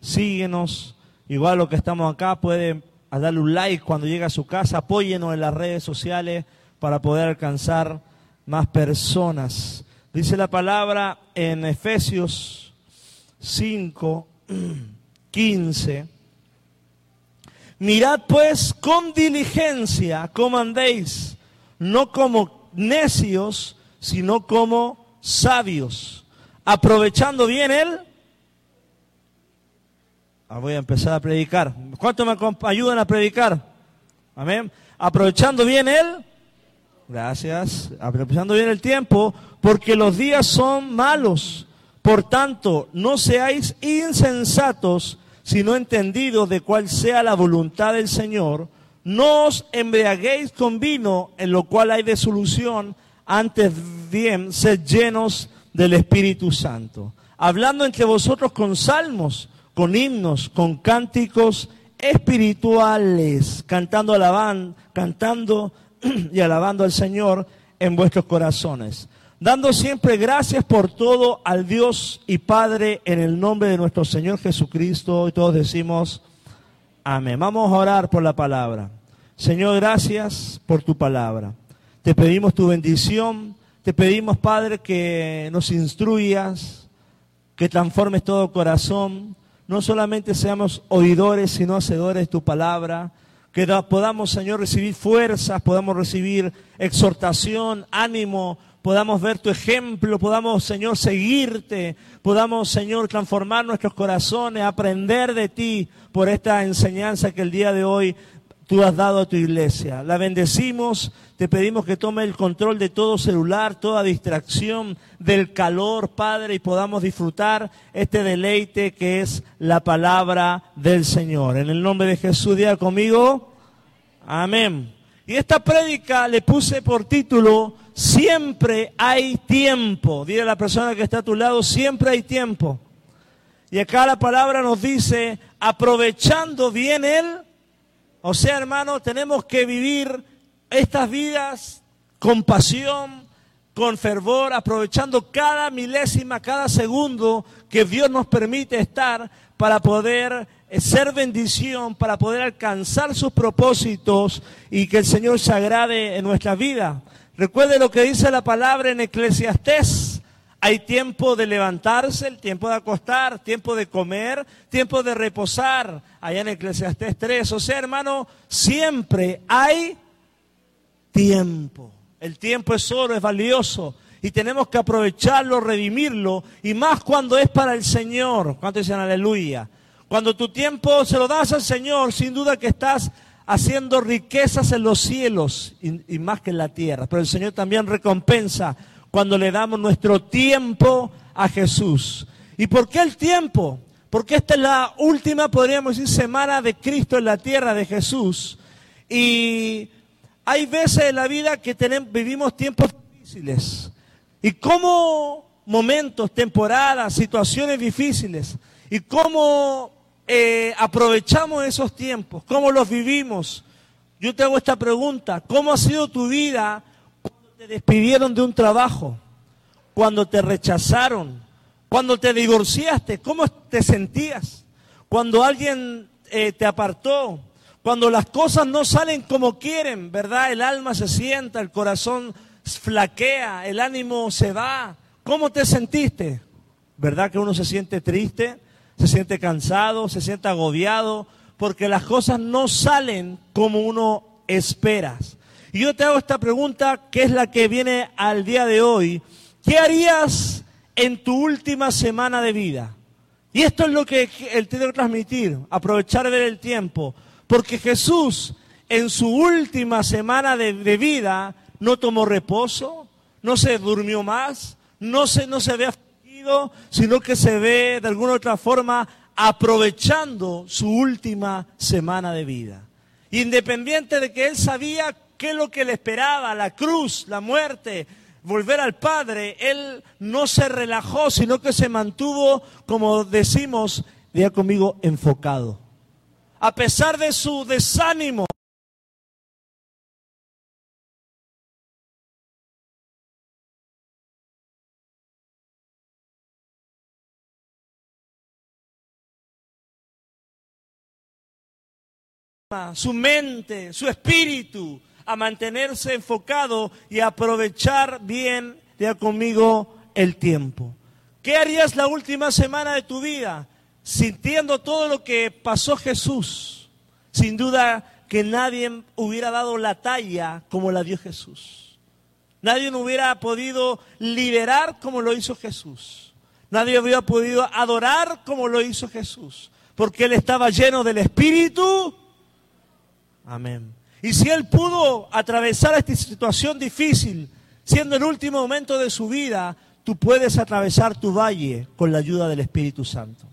síguenos. Igual lo que estamos acá, puede darle un like cuando llegue a su casa, apóyenos en las redes sociales para poder alcanzar más personas. Dice la palabra en Efesios 5, 15. Mirad pues con diligencia cómo andéis, no como necios, sino como sabios, aprovechando bien el Ah, voy a empezar a predicar. ¿Cuántos me ayudan a predicar? Amén. Aprovechando bien el, gracias, aprovechando bien el tiempo, porque los días son malos. Por tanto, no seáis insensatos, sino entendidos de cuál sea la voluntad del Señor. No os embriaguéis con vino, en lo cual hay desolución, antes bien, sed llenos del Espíritu Santo. Hablando entre vosotros con salmos con himnos, con cánticos espirituales, cantando, alaban, cantando y alabando al Señor en vuestros corazones. Dando siempre gracias por todo al Dios y Padre en el nombre de nuestro Señor Jesucristo. Y todos decimos, amén. Vamos a orar por la palabra. Señor, gracias por tu palabra. Te pedimos tu bendición. Te pedimos, Padre, que nos instruyas, que transformes todo corazón, no solamente seamos oidores, sino hacedores de tu palabra, que podamos, Señor, recibir fuerzas, podamos recibir exhortación, ánimo, podamos ver tu ejemplo, podamos, Señor, seguirte, podamos, Señor, transformar nuestros corazones, aprender de ti por esta enseñanza que el día de hoy tú has dado a tu iglesia. La bendecimos, te pedimos que tome el control de todo celular, toda distracción del calor, Padre, y podamos disfrutar este deleite que es la palabra del Señor. En el nombre de Jesús, diga conmigo, amén. Y esta prédica le puse por título, Siempre hay tiempo. Dile a la persona que está a tu lado, siempre hay tiempo. Y acá la palabra nos dice, aprovechando bien el o sea, hermano, tenemos que vivir estas vidas con pasión, con fervor, aprovechando cada milésima, cada segundo que Dios nos permite estar para poder eh, ser bendición, para poder alcanzar sus propósitos y que el Señor se agrade en nuestra vida. Recuerde lo que dice la palabra en Eclesiastés hay tiempo de levantarse, el tiempo de acostar, tiempo de comer, tiempo de reposar, allá en Eclesiastés 3. O sea, hermano, siempre hay tiempo. El tiempo es oro, es valioso. Y tenemos que aprovecharlo, redimirlo, y más cuando es para el Señor. ¿Cuánto dicen aleluya? Cuando tu tiempo se lo das al Señor, sin duda que estás haciendo riquezas en los cielos y, y más que en la tierra. Pero el Señor también recompensa cuando le damos nuestro tiempo a Jesús. ¿Y por qué el tiempo? Porque esta es la última, podríamos decir, semana de Cristo en la tierra de Jesús. Y hay veces en la vida que tenemos, vivimos tiempos difíciles. Y cómo momentos, temporadas, situaciones difíciles. Y cómo eh, aprovechamos esos tiempos, cómo los vivimos. Yo te hago esta pregunta, ¿cómo ha sido tu vida te despidieron de un trabajo, cuando te rechazaron, cuando te divorciaste, ¿cómo te sentías? Cuando alguien eh, te apartó, cuando las cosas no salen como quieren, ¿verdad? El alma se sienta, el corazón flaquea, el ánimo se va. ¿Cómo te sentiste? ¿Verdad que uno se siente triste, se siente cansado, se siente agobiado, porque las cosas no salen como uno espera? Y yo te hago esta pregunta, que es la que viene al día de hoy. ¿Qué harías en tu última semana de vida? Y esto es lo que tiene que transmitir, aprovechar ver el tiempo. Porque Jesús en su última semana de, vida no tomó reposo, no se durmió más, no se, no se ve afligido, sino que se ve de alguna otra forma aprovechando su última semana de vida. Independiente de que él sabía qué es lo que le esperaba, la cruz, la muerte, volver al Padre, él no se relajó, sino que se mantuvo, como decimos, diga conmigo, enfocado a pesar de su desánimo, su mente, su espíritu, a mantenerse enfocado y a aprovechar bien, ya conmigo, el tiempo. ¿Qué harías la última semana de tu vida? Sintiendo todo lo que pasó Jesús? Sin duda que nadie hubiera dado la talla como la dio Jesús. Nadie hubiera podido liberar como lo hizo Jesús. Nadie hubiera podido adorar como lo hizo Jesús. Porque Él estaba lleno del Espíritu. Amén. Y si Él pudo atravesar esta situación difícil, siendo el último momento de su vida, tú puedes atravesar tu valle con la ayuda del Espíritu Santo.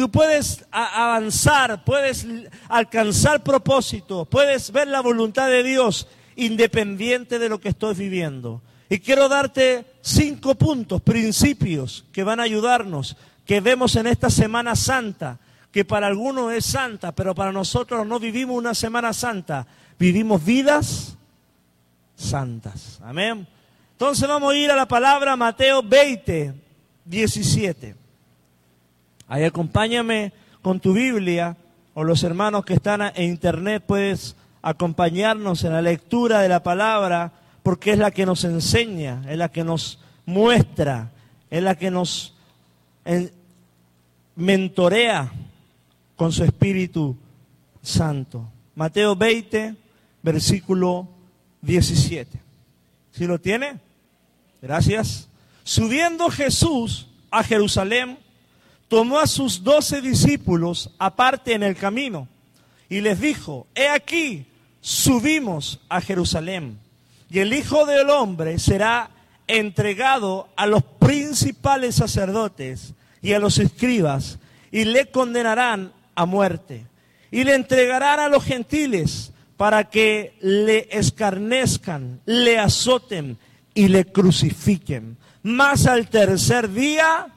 Tú puedes avanzar, puedes alcanzar propósito, puedes ver la voluntad de Dios independiente de lo que estoy viviendo. Y quiero darte cinco puntos, principios que van a ayudarnos, que vemos en esta Semana Santa, que para algunos es santa, pero para nosotros no vivimos una Semana Santa, vivimos vidas santas. Amén. Entonces vamos a ir a la palabra Mateo 20, 17. Ahí acompáñame con tu Biblia o los hermanos que están en internet puedes acompañarnos en la lectura de la palabra porque es la que nos enseña, es la que nos muestra, es la que nos mentorea con su Espíritu Santo. Mateo 20, versículo 17. ¿Sí lo tiene? Gracias. Subiendo Jesús a Jerusalén, tomó a sus doce discípulos aparte en el camino y les dijo, he aquí, subimos a Jerusalén y el Hijo del Hombre será entregado a los principales sacerdotes y a los escribas y le condenarán a muerte y le entregarán a los gentiles para que le escarnezcan, le azoten y le crucifiquen. Más al tercer día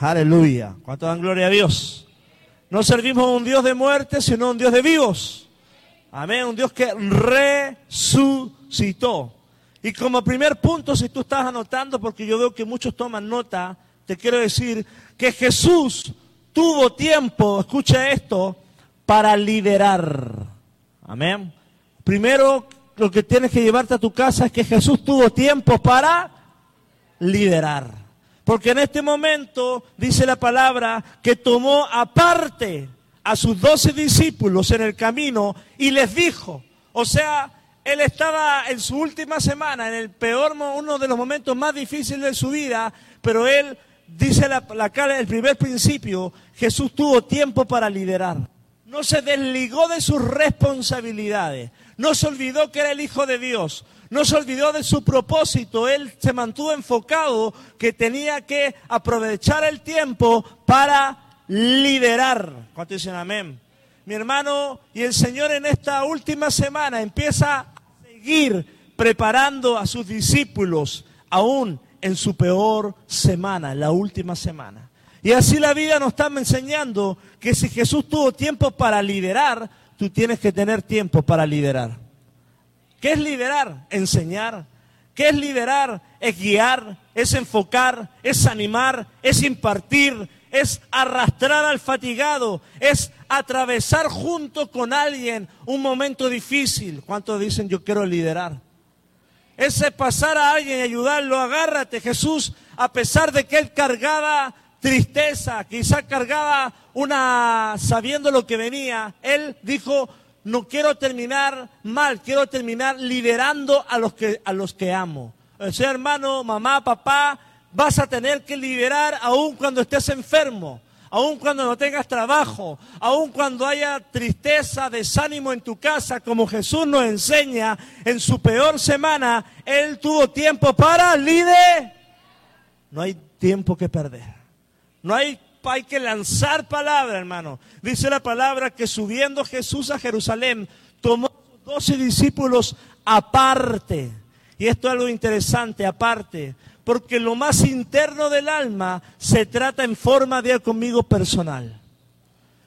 Aleluya. ¿Cuánto dan gloria a Dios? No servimos a un Dios de muerte, sino a un Dios de vivos. Amén. Un Dios que resucitó. Y como primer punto, si tú estás anotando, porque yo veo que muchos toman nota, te quiero decir que Jesús tuvo tiempo, escucha esto, para liderar. Amén. Primero, lo que tienes que llevarte a tu casa es que Jesús tuvo tiempo para liderar. Porque en este momento dice la palabra que tomó aparte a sus doce discípulos en el camino y les dijo, o sea, él estaba en su última semana, en el peor, uno de los momentos más difíciles de su vida, pero él dice la, la el primer principio, Jesús tuvo tiempo para liderar. No se desligó de sus responsabilidades, no se olvidó que era el Hijo de Dios, no se olvidó de su propósito, él se mantuvo enfocado que tenía que aprovechar el tiempo para liderar. ¿Cuánto dicen amén? Mi hermano, y el Señor en esta última semana empieza a seguir preparando a sus discípulos, aún en su peor semana, la última semana. Y así la vida nos está enseñando que si Jesús tuvo tiempo para liderar, tú tienes que tener tiempo para liderar. ¿Qué es liderar? Enseñar. ¿Qué es liderar? Es guiar, es enfocar, es animar, es impartir, es arrastrar al fatigado, es atravesar junto con alguien un momento difícil. ¿Cuántos dicen yo quiero liderar? Ese pasar a alguien y ayudarlo, agárrate. Jesús, a pesar de que él cargaba tristeza, quizá cargaba una, sabiendo lo que venía, él dijo, no quiero terminar mal, quiero terminar liderando a los que, a los que amo. O sea, hermano, mamá, papá, vas a tener que liderar aún cuando estés enfermo, aún cuando no tengas trabajo, aún cuando haya tristeza, desánimo en tu casa, como Jesús nos enseña en su peor semana, Él tuvo tiempo para liderar. No hay tiempo que perder. No hay hay que lanzar palabra, hermano. Dice la palabra que subiendo Jesús a Jerusalén, tomó a sus doce discípulos aparte. Y esto es algo interesante, aparte. Porque lo más interno del alma se trata en forma de conmigo personal.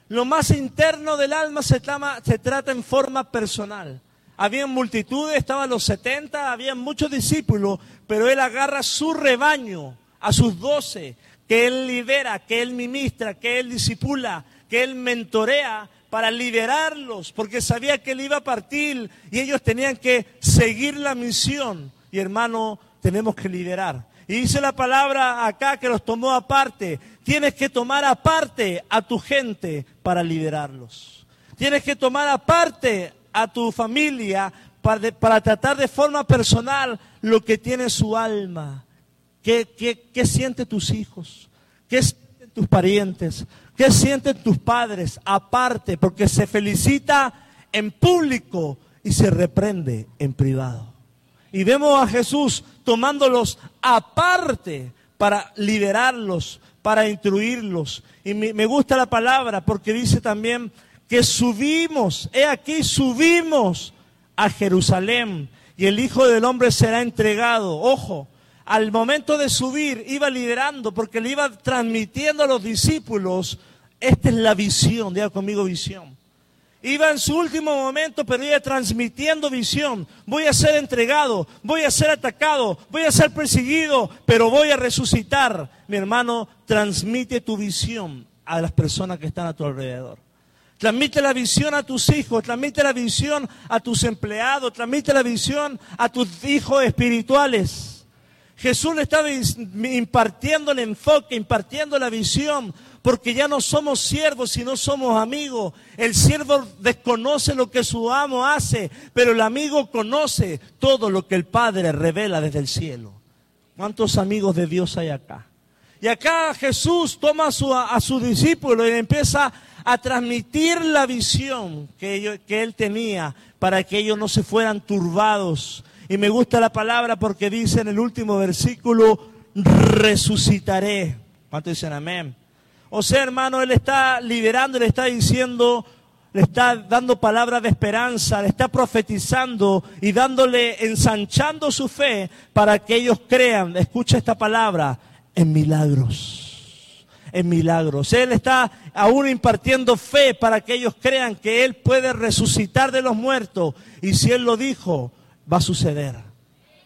Lo más interno del alma se, trata en forma personal. Había multitudes, estaban los 70, había muchos discípulos, pero él agarra su rebaño, a sus doce, que Él lidera, que Él ministra, que Él disipula, que Él mentorea, para liberarlos, porque sabía que él iba a partir y ellos tenían que seguir la misión. Y hermano, tenemos que liderar. Y dice la palabra acá que los tomó aparte. Tienes que tomar aparte a tu gente para liderarlos. Tienes que tomar aparte a tu familia para, para tratar de forma personal lo que tiene su alma. ¿Qué, sienten tus hijos? ¿Qué sienten tus parientes? ¿Qué sienten tus padres aparte? Porque se felicita en público y se reprende en privado. Y vemos a Jesús tomándolos aparte para liberarlos, para instruirlos. Y me gusta la palabra porque dice también que subimos, he aquí subimos a Jerusalén y el Hijo del Hombre será entregado. Ojo, al momento de subir iba liderando porque le iba transmitiendo a los discípulos, esta es la visión, diga conmigo visión. Iba en su último momento, pero iba transmitiendo visión. Voy a ser entregado, voy a ser atacado, voy a ser perseguido, pero voy a resucitar. Mi hermano, transmite tu visión a las personas que están a tu alrededor. Transmite la visión a tus hijos, transmite la visión a tus empleados, transmite la visión a tus hijos espirituales. Jesús le estaba impartiendo el enfoque, impartiendo la visión, porque ya no somos siervos, sino somos amigos. El siervo desconoce lo que su amo hace, pero el amigo conoce todo lo que el Padre revela desde el cielo. ¿Cuántos amigos de Dios hay acá? Y acá Jesús toma a su, a su discípulo y empieza a transmitir la visión que, que él tenía para que ellos no se fueran turbados y me gusta la palabra porque dice en el último versículo, resucitaré. ¿Cuántos dicen amén? O sea, hermano, Él está liberando, le está diciendo, le está dando palabras de esperanza, le está profetizando y dándole, ensanchando su fe para que ellos crean, escucha esta palabra, en milagros. En milagros. Él está aún impartiendo fe para que ellos crean que Él puede resucitar de los muertos. Y si Él lo dijo, va a suceder.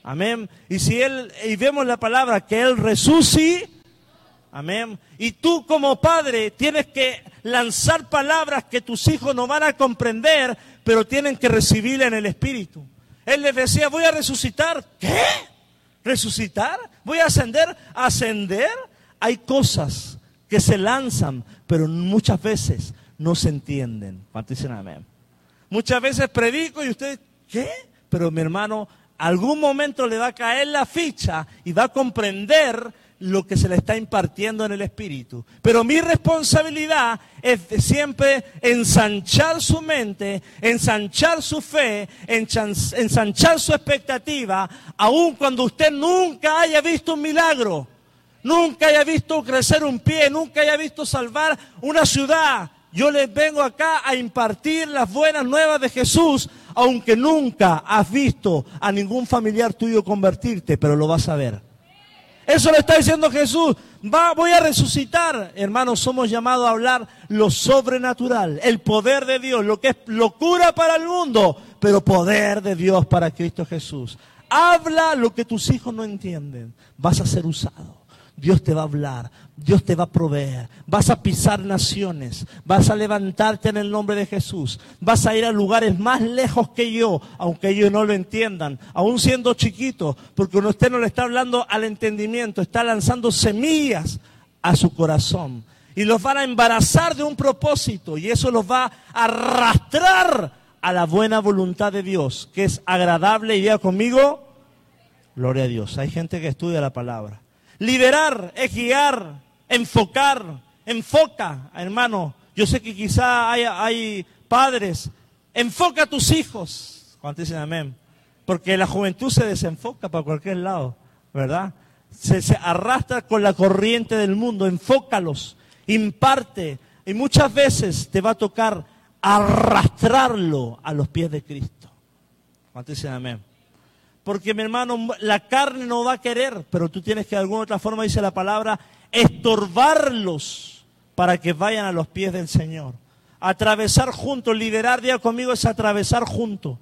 Amén. Y si él, y vemos la palabra que él resucita, amén. Y tú como padre tienes que lanzar palabras que tus hijos no van a comprender, pero tienen que recibirla en el espíritu. Él les decía, voy a resucitar. ¿Qué? ¿Resucitar? ¿Voy a ascender? ¿Ascender? Hay cosas que se lanzan, pero muchas veces no se entienden. ¿Cuánto dicen amén? Muchas veces predico y usted, ¿qué? Pero mi hermano, algún momento le va a caer la ficha y va a comprender lo que se le está impartiendo en el Espíritu. Pero mi responsabilidad es siempre ensanchar su mente, ensanchar su fe, ensanchar su expectativa, aun cuando usted nunca haya visto un milagro, nunca haya visto crecer un pie, nunca haya visto salvar una ciudad. Yo les vengo acá a impartir las buenas nuevas de Jesús aunque nunca has visto a ningún familiar tuyo convertirte, pero lo vas a ver. Eso lo está diciendo Jesús. Va, voy a resucitar. Hermanos, somos llamados a hablar lo sobrenatural, el poder de Dios, lo que es locura para el mundo, pero poder de Dios para Cristo Jesús. Habla lo que tus hijos no entienden. Vas a ser usado. Dios te va a hablar, Dios te va a proveer, vas a pisar naciones, vas a levantarte en el nombre de Jesús, vas a ir a lugares más lejos que yo, aunque ellos no lo entiendan, aún siendo chiquitos, porque usted no le está hablando al entendimiento, está lanzando semillas a su corazón y los van a embarazar de un propósito y eso los va a arrastrar a la buena voluntad de Dios, que es agradable y ya conmigo, gloria a Dios. Hay gente que estudia la palabra. Liberar es guiar, enfocar, enfoca, hermano. Yo sé que quizá hay, padres, enfoca a tus hijos. ¿Cuántos dicen amén? Porque la juventud se desenfoca para cualquier lado, ¿verdad? Se, se arrastra con la corriente del mundo, enfócalos, imparte. Y muchas veces te va a tocar arrastrarlo a los pies de Cristo. ¿Cuántos dicen amén? Porque mi hermano, la carne no va a querer, pero tú tienes que de alguna otra forma, dice la palabra, estorbarlos para que vayan a los pies del Señor. Atravesar juntos, liderar día conmigo es atravesar junto.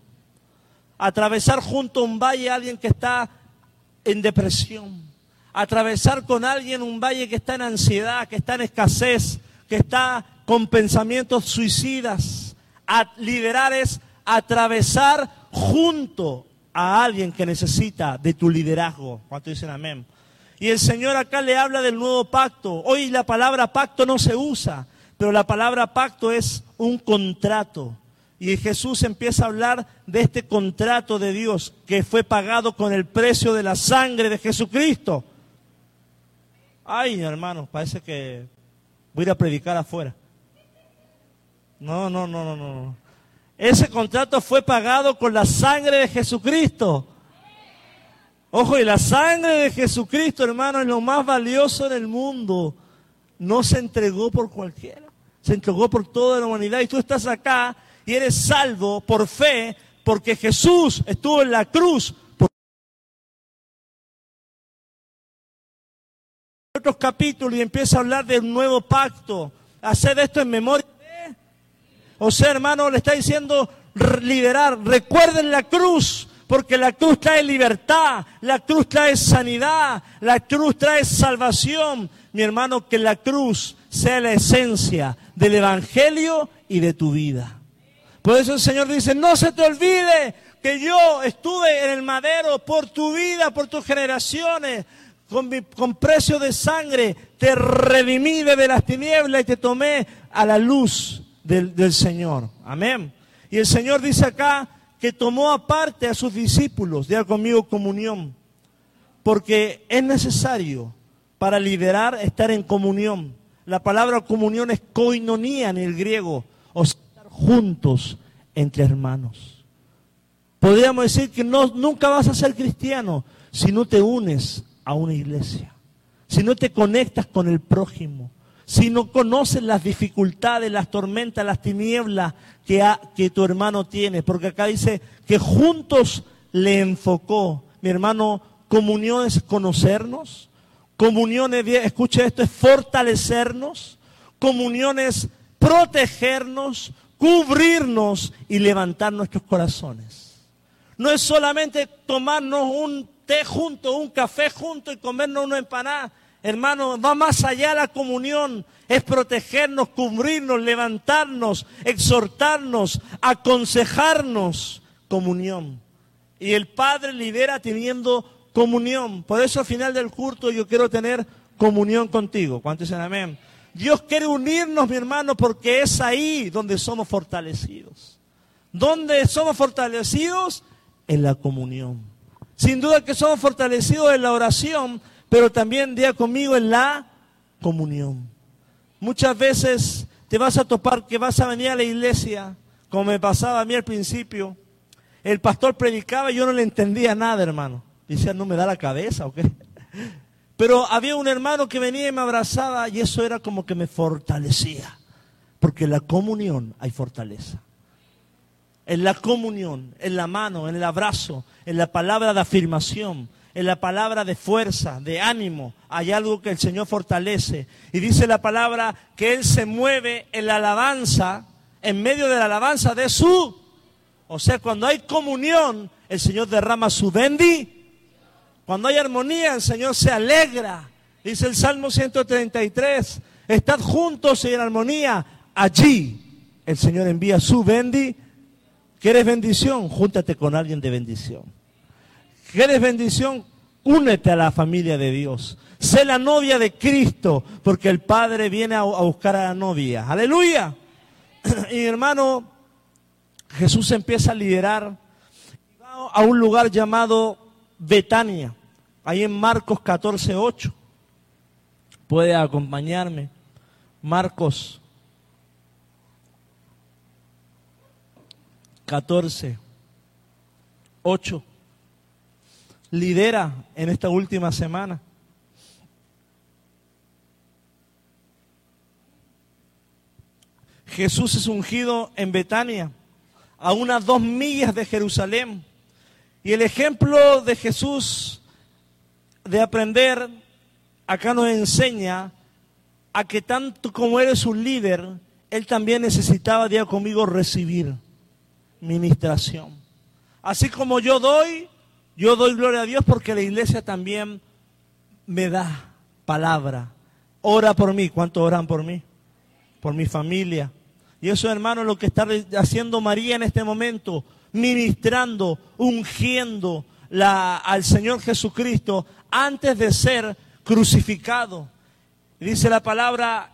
Atravesar junto un valle a alguien que está en depresión. Atravesar con alguien un valle que está en ansiedad, que está en escasez, que está con pensamientos suicidas. A liderar es atravesar junto a alguien que necesita de tu liderazgo. ¿Cuánto dicen amén? Y el Señor acá le habla del nuevo pacto. Hoy la palabra pacto no se usa, pero la palabra pacto es un contrato. Y Jesús empieza a hablar de este contrato de Dios que fue pagado con el precio de la sangre de Jesucristo. Ay, hermanos, parece que voy a a predicar afuera. No, no, no, no, no. Ese contrato fue pagado con la sangre de Jesucristo. Ojo, y la sangre de Jesucristo, hermano, es lo más valioso en el mundo. No se entregó por cualquiera, se entregó por toda la humanidad. Y tú estás acá y eres salvo por fe, porque Jesús estuvo en la cruz. Otros capítulos y empieza a hablar del nuevo pacto. Hacer esto en memoria. O sea, hermano, le está diciendo liderar. Recuerden la cruz porque la cruz trae libertad, la cruz trae sanidad, la cruz trae salvación. Mi hermano, que la cruz sea la esencia del Evangelio y de tu vida. Por eso el Señor dice, no se te olvide que yo estuve en el madero por tu vida, por tus generaciones, con, precio de sangre, te redimí de las tinieblas y te tomé a la luz del, del Señor. Amén. Y el Señor dice acá, que tomó aparte a sus discípulos, diga conmigo comunión, porque es necesario para liderar estar en comunión. La palabra comunión es koinonía en el griego, o sea, estar juntos entre hermanos. Podríamos decir que no, nunca vas a ser cristiano si no te unes a una iglesia, si no te conectas con el prójimo, si no conoces las dificultades, las tormentas, las tinieblas que, tu hermano tiene, porque acá dice que juntos le enfocó. Mi hermano, comunión es conocernos, comunión es, escuche esto, es fortalecernos, comunión es protegernos, cubrirnos y levantar nuestros corazones. No es solamente tomarnos un té junto, un café junto y comernos una empanada Hermano, va más allá la comunión. Es protegernos, cubrirnos, levantarnos, exhortarnos, aconsejarnos. Comunión. Y el Padre lidera teniendo comunión. Por eso al final del culto yo quiero tener comunión contigo. ¿Cuántos dicen amén? Dios quiere unirnos, mi hermano, porque es ahí donde somos fortalecidos. ¿Dónde somos fortalecidos? En la comunión. Sin duda que somos fortalecidos en la oración, pero también día conmigo en la comunión. Muchas veces te vas a topar que vas a venir a la iglesia, como me pasaba a mí al principio. El pastor predicaba y yo no le entendía nada, hermano. Decía, no me da la cabeza o qué. Pero había un hermano que venía y me abrazaba y eso era como que me fortalecía. Porque en la comunión hay fortaleza. En la comunión, en la mano, en el abrazo, en la palabra de afirmación, en la palabra de fuerza, de ánimo. Hay algo que el Señor fortalece. Y dice la palabra que Él se mueve en la alabanza, en medio de la alabanza de su. O sea, cuando hay comunión, el Señor derrama su bendi. Cuando hay armonía, el Señor se alegra. Dice el Salmo 133, estad juntos en armonía. Allí el Señor envía su bendi. ¿Quieres bendición? Júntate con alguien de bendición. ¿Quieres bendición? Únete a la familia de Dios. Sé la novia de Cristo, porque el Padre viene a, buscar a la novia. Aleluya. Y hermano, Jesús empieza a liderar a un lugar llamado Betania, ahí en Marcos 14, 8. Puede acompañarme. Marcos 14, 8 lidera en esta última semana. Jesús es ungido en Betania, a unas dos millas de Jerusalén. Y el ejemplo de Jesús de aprender, acá nos enseña a que tanto como eres un líder, él también necesitaba, día conmigo, recibir ministración. Así como yo doy, yo doy gloria a Dios porque la iglesia también me da palabra. Ora por mí. ¿Cuánto oran por mí? por mi familia. Y eso, hermano, lo que está haciendo María en este momento, ministrando, ungiendo la, al Señor Jesucristo antes de ser crucificado. Dice la palabra,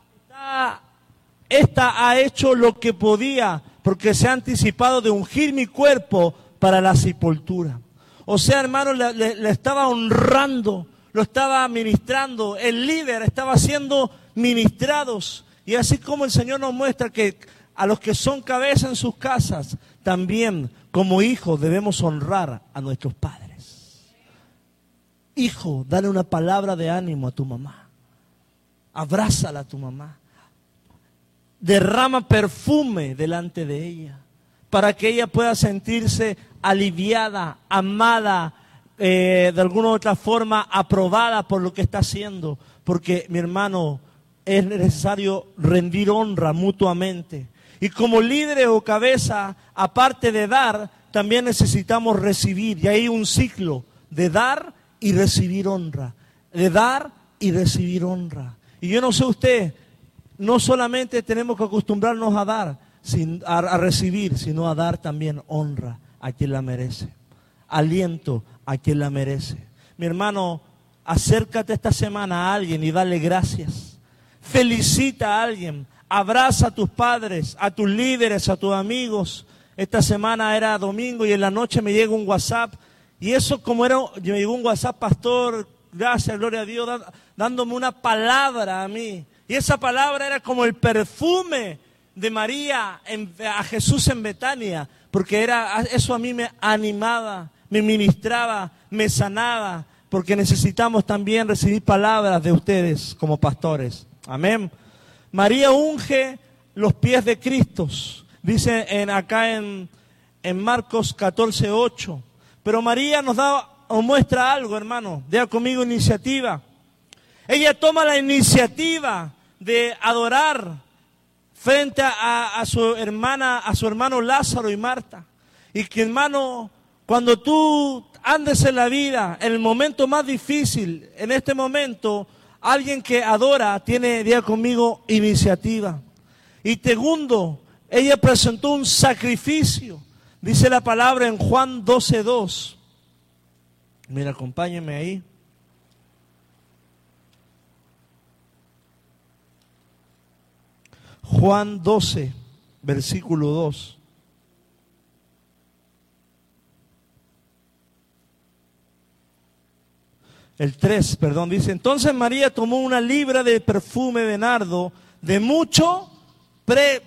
esta ha hecho lo que podía porque se ha anticipado de ungir mi cuerpo para la sepultura. O sea, hermano, le, estaba honrando, lo estaba ministrando, el líder estaba siendo ministrados. Y así como el Señor nos muestra que a los que son cabeza en sus casas, también como hijos debemos honrar a nuestros padres. Hijo, dale una palabra de ánimo a tu mamá. Abrázala a tu mamá. Derrama perfume delante de ella para que ella pueda sentirse aliviada, amada, eh, de alguna u otra forma aprobada por lo que está haciendo. Porque, mi hermano, es necesario rendir honra mutuamente. Y como líderes o cabeza, aparte de dar, también necesitamos recibir. Y hay un ciclo de dar y recibir honra. De dar y recibir honra. Y yo no sé usted, no solamente tenemos que acostumbrarnos a dar, a, recibir, sino a dar también honra a quien la merece. Aliento a quien la merece. Mi hermano, acércate esta semana a alguien y dale gracias. Felicita a alguien. Abraza a tus padres, a tus líderes, a tus amigos. Esta semana era domingo y en la noche me llega un WhatsApp. Y eso como era, me llegó un WhatsApp, pastor, gracias, gloria a Dios, dándome una palabra a mí. Y esa palabra era como el perfume de María a Jesús en Betania, porque era, eso a mí me animaba, me ministraba, me sanaba, porque necesitamos también recibir palabras de ustedes como pastores. Amén. María unge los pies de Cristo, dice en, acá en, en Marcos 14, 8. Pero María nos da o muestra algo, hermano. Dea conmigo iniciativa. Ella toma la iniciativa de adorar frente a, su hermana, a su hermano Lázaro y Marta. Y que hermano, cuando tú andes en la vida, en el momento más difícil, en este momento, alguien que adora tiene, día conmigo, iniciativa. Y segundo, ella presentó un sacrificio. Dice la palabra en Juan 12.2. Mira, acompáñenme ahí. Juan 12, versículo 2. El 3, perdón, dice, entonces María tomó una libra de perfume de nardo de mucho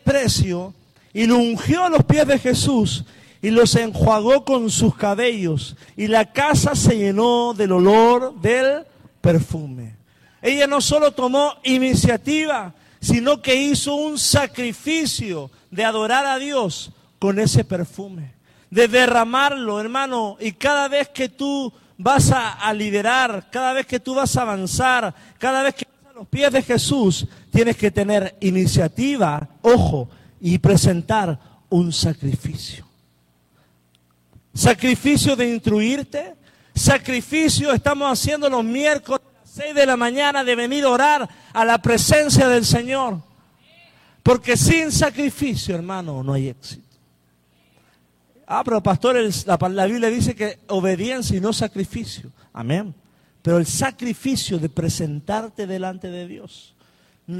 precio y lo ungió a los pies de Jesús y los enjuagó con sus cabellos y la casa se llenó del olor del perfume. Ella no solo tomó iniciativa, sino que hizo un sacrificio de adorar a Dios con ese perfume, de derramarlo, hermano, y cada vez que tú vas a, liderar, cada vez que tú vas a avanzar, cada vez que vas a los pies de Jesús, tienes que tener iniciativa, ojo, y presentar un sacrificio. Sacrificio de instruirte, sacrificio estamos haciendo los miércoles 6 de la mañana de venir a orar a la presencia del Señor. Porque sin sacrificio, hermano, no hay éxito. Ah, pero pastor, la, Biblia dice que obediencia y no sacrificio. Amén. Pero el sacrificio de presentarte delante de Dios.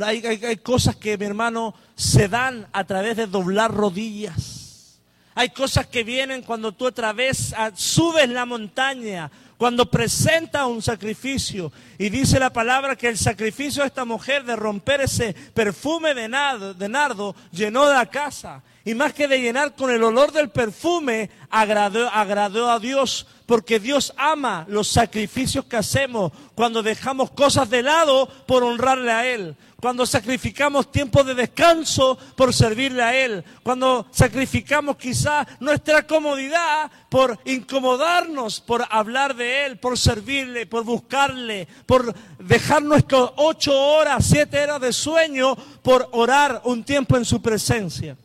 Hay, hay, cosas que, mi hermano, se dan a través de doblar rodillas. Hay cosas que vienen cuando tú otra vez ah, subes la montaña cuando presenta un sacrificio y dice la palabra que el sacrificio de esta mujer de romper ese perfume de nardo, de llenó la casa. Y más que de llenar con el olor del perfume, agradó a Dios, porque Dios ama los sacrificios que hacemos cuando dejamos cosas de lado por honrarle a Él cuando sacrificamos tiempo de descanso por servirle a Él, cuando sacrificamos quizá nuestra comodidad por incomodarnos, por hablar de Él, por servirle, por buscarle, por dejar nuestras ocho horas, siete horas de sueño, por orar un tiempo en su presencia.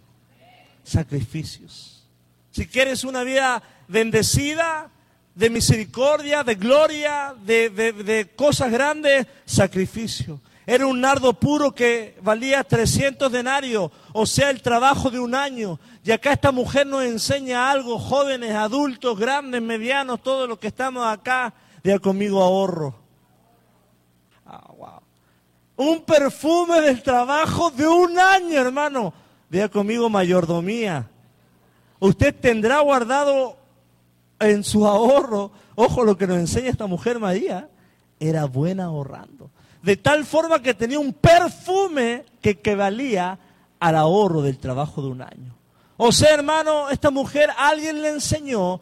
Sacrificios. Si quieres una vida bendecida, de misericordia, de gloria, de, de cosas grandes, sacrificio. Era un nardo puro que valía 300 denarios, o sea, el trabajo de un año. Y acá esta mujer nos enseña algo, jóvenes, adultos, grandes, medianos, todos los que estamos acá, de conmigo ahorro. Ah, wow. Un perfume del trabajo de un año, hermano. Diga conmigo mayordomía. Usted tendrá guardado en su ahorro, ojo lo que nos enseña esta mujer María, era buena ahorrando de tal forma que tenía un perfume que, que valía al ahorro del trabajo de un año. O sea, hermano, esta mujer, alguien le enseñó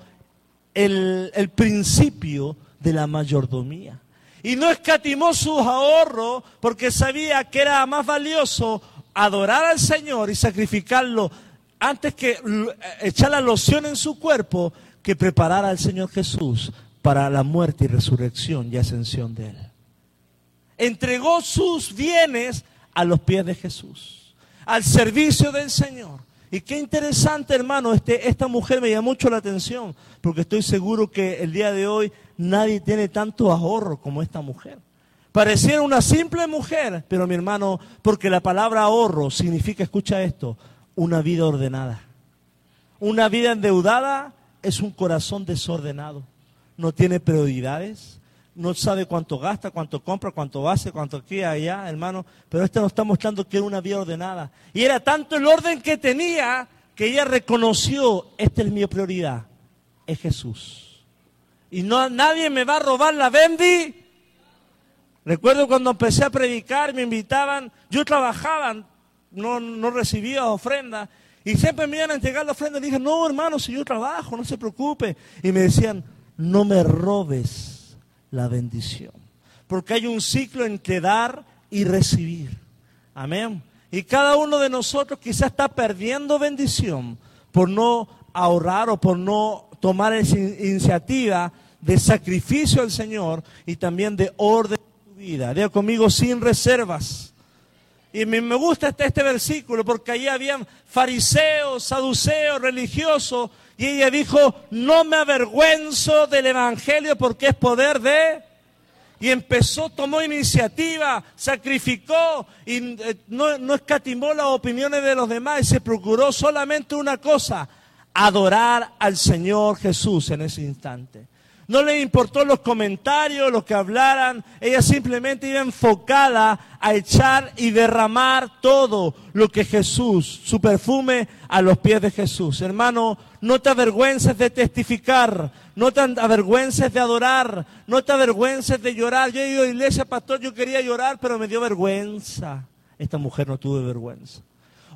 el, el principio de la mayordomía. Y no escatimó sus ahorros porque sabía que era más valioso adorar al Señor y sacrificarlo antes que echar la loción en su cuerpo que preparar al Señor Jesús para la muerte y resurrección y ascensión de Él entregó sus bienes a los pies de Jesús, al servicio del Señor. Y qué interesante, hermano, este, esta mujer me llama mucho la atención, porque estoy seguro que el día de hoy nadie tiene tanto ahorro como esta mujer. Pareciera una simple mujer, pero mi hermano, porque la palabra ahorro significa, escucha esto, una vida ordenada. Una vida endeudada es un corazón desordenado. No tiene prioridades, no sabe cuánto gasta, cuánto compra, cuánto hace, cuánto aquí, allá, hermano. Pero este nos está mostrando que era una vida ordenada. Y era tanto el orden que tenía que ella reconoció, esta es mi prioridad, es Jesús. Y no, nadie me va a robar la bendi. Recuerdo cuando empecé a predicar, me invitaban, yo trabajaba, no, no recibía ofrenda. Y siempre me iban a entregar la ofrenda y dije, no hermano, si yo trabajo, no se preocupe. Y me decían, no me robes la bendición. Porque hay un ciclo entre dar y recibir. Amén. Y cada uno de nosotros quizás está perdiendo bendición por no ahorrar o por no tomar esa iniciativa de sacrificio al Señor y también de orden en tu vida. Diga conmigo sin reservas. Y me, gusta este, este versículo porque allí habían fariseos, saduceos, religiosos y ella dijo, no me avergüenzo del Evangelio porque es poder de... Y empezó, tomó iniciativa, sacrificó y eh, no, no escatimó las opiniones de los demás y se procuró solamente una cosa, adorar al Señor Jesús en ese instante. No le importó los comentarios, lo que hablaran. Ella simplemente iba enfocada a echar y derramar todo lo que Jesús, su perfume a los pies de Jesús. Hermano, no te avergüences de testificar, no te avergüences de adorar, no te avergüences de llorar. Yo he ido a iglesia, pastor, yo quería llorar, pero me dio vergüenza. Esta mujer no tuvo vergüenza.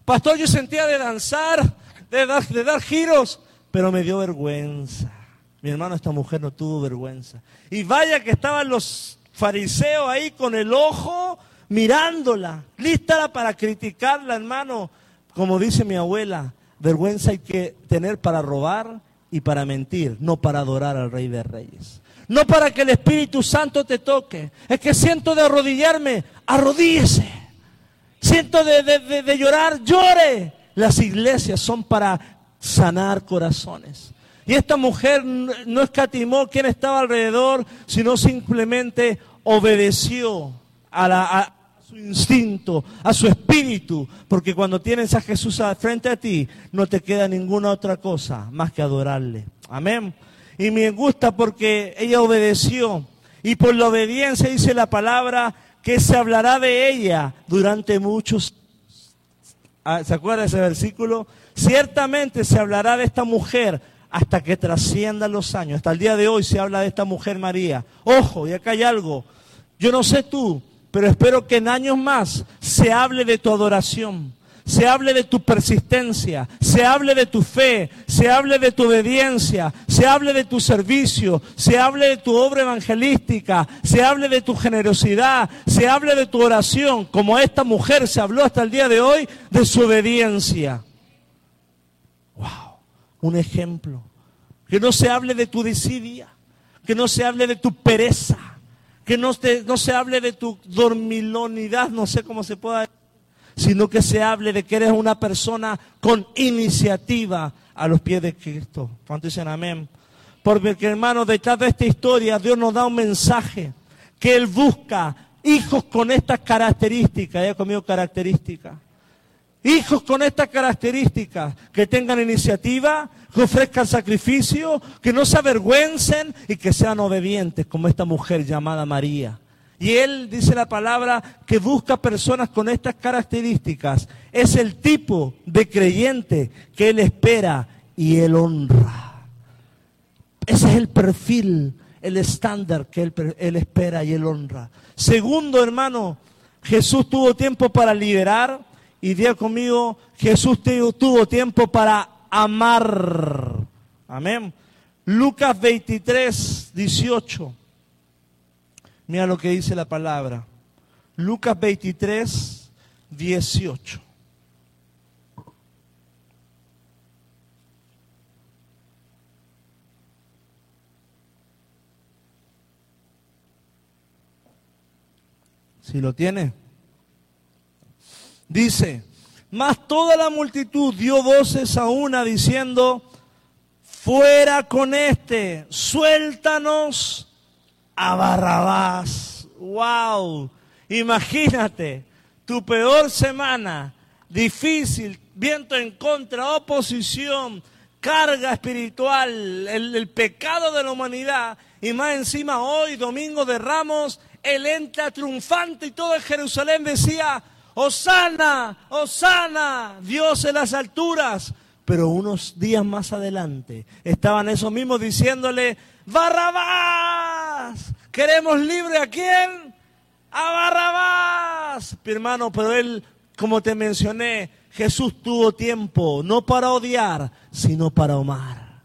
Pastor, yo sentía de danzar, de de dar giros, pero me dio vergüenza. Mi hermano, esta mujer no tuvo vergüenza. Y vaya que estaban los fariseos ahí con el ojo mirándola, lista para criticarla, hermano. Como dice mi abuela, vergüenza hay que tener para robar y para mentir, no para adorar al Rey de Reyes. No para que el Espíritu Santo te toque. Es que siento de arrodillarme, arrodíese. Siento de, de llorar, llore. Las iglesias son para sanar corazones. Y esta mujer no escatimó quién estaba alrededor, sino simplemente obedeció a, su instinto, a su espíritu, porque cuando tienes a Jesús frente a ti, no te queda ninguna otra cosa más que adorarle. Amén. Y me gusta porque ella obedeció. Y por la obediencia dice la palabra que se hablará de ella durante muchos ¿Se acuerda ese versículo? Ciertamente se hablará de esta mujer hasta que trasciendan los años. Hasta el día de hoy se habla de esta mujer María. Ojo, y acá hay algo. Yo no sé tú, pero espero que en años más se hable de tu adoración, se hable de tu persistencia, se hable de tu fe, se hable de tu obediencia, se hable de tu servicio, se hable de tu obra evangelística, se hable de tu generosidad, se hable de tu oración, como esta mujer se habló hasta el día de hoy de su obediencia un ejemplo. Que no se hable de tu desidia, que no se hable de tu pereza, que no, no se hable de tu dormilonidad, no sé cómo se pueda decir, sino que se hable de que eres una persona con iniciativa a los pies de Cristo. ¿Cuánto dicen amén? Porque hermano, detrás de esta historia Dios nos da un mensaje que Él busca hijos con estas características, ya conmigo características. Hijos con estas características, que tengan iniciativa, que ofrezcan sacrificio, que no se avergüencen y que sean obedientes, como esta mujer llamada María. Y él dice la palabra que busca personas con estas características. Es el tipo de creyente que él espera y él honra. Ese es el perfil, el estándar que él, él espera y él honra. Segundo, hermano, Jesús tuvo tiempo para liberar y día conmigo, Jesús tuvo tiempo para amar. Amén. Lucas 23, 18. Mira lo que dice la palabra. Lucas 23, 18. Si lo tiene. Dice, mas toda la multitud dio voces a una diciendo, fuera con este, suéltanos a Barrabás. ¡Wow! Imagínate, tu peor semana, difícil, viento en contra, oposición, carga espiritual, el, pecado de la humanidad, y más encima hoy, domingo de Ramos, él entra triunfante y todo Jerusalén decía, Osana, Osana, Dios en las alturas. Pero unos días más adelante estaban esos mismos diciéndole, Barrabás, queremos libre a quién? A Barrabás. Mi hermano, pero él, como te mencioné, Jesús tuvo tiempo no para odiar, sino para amar.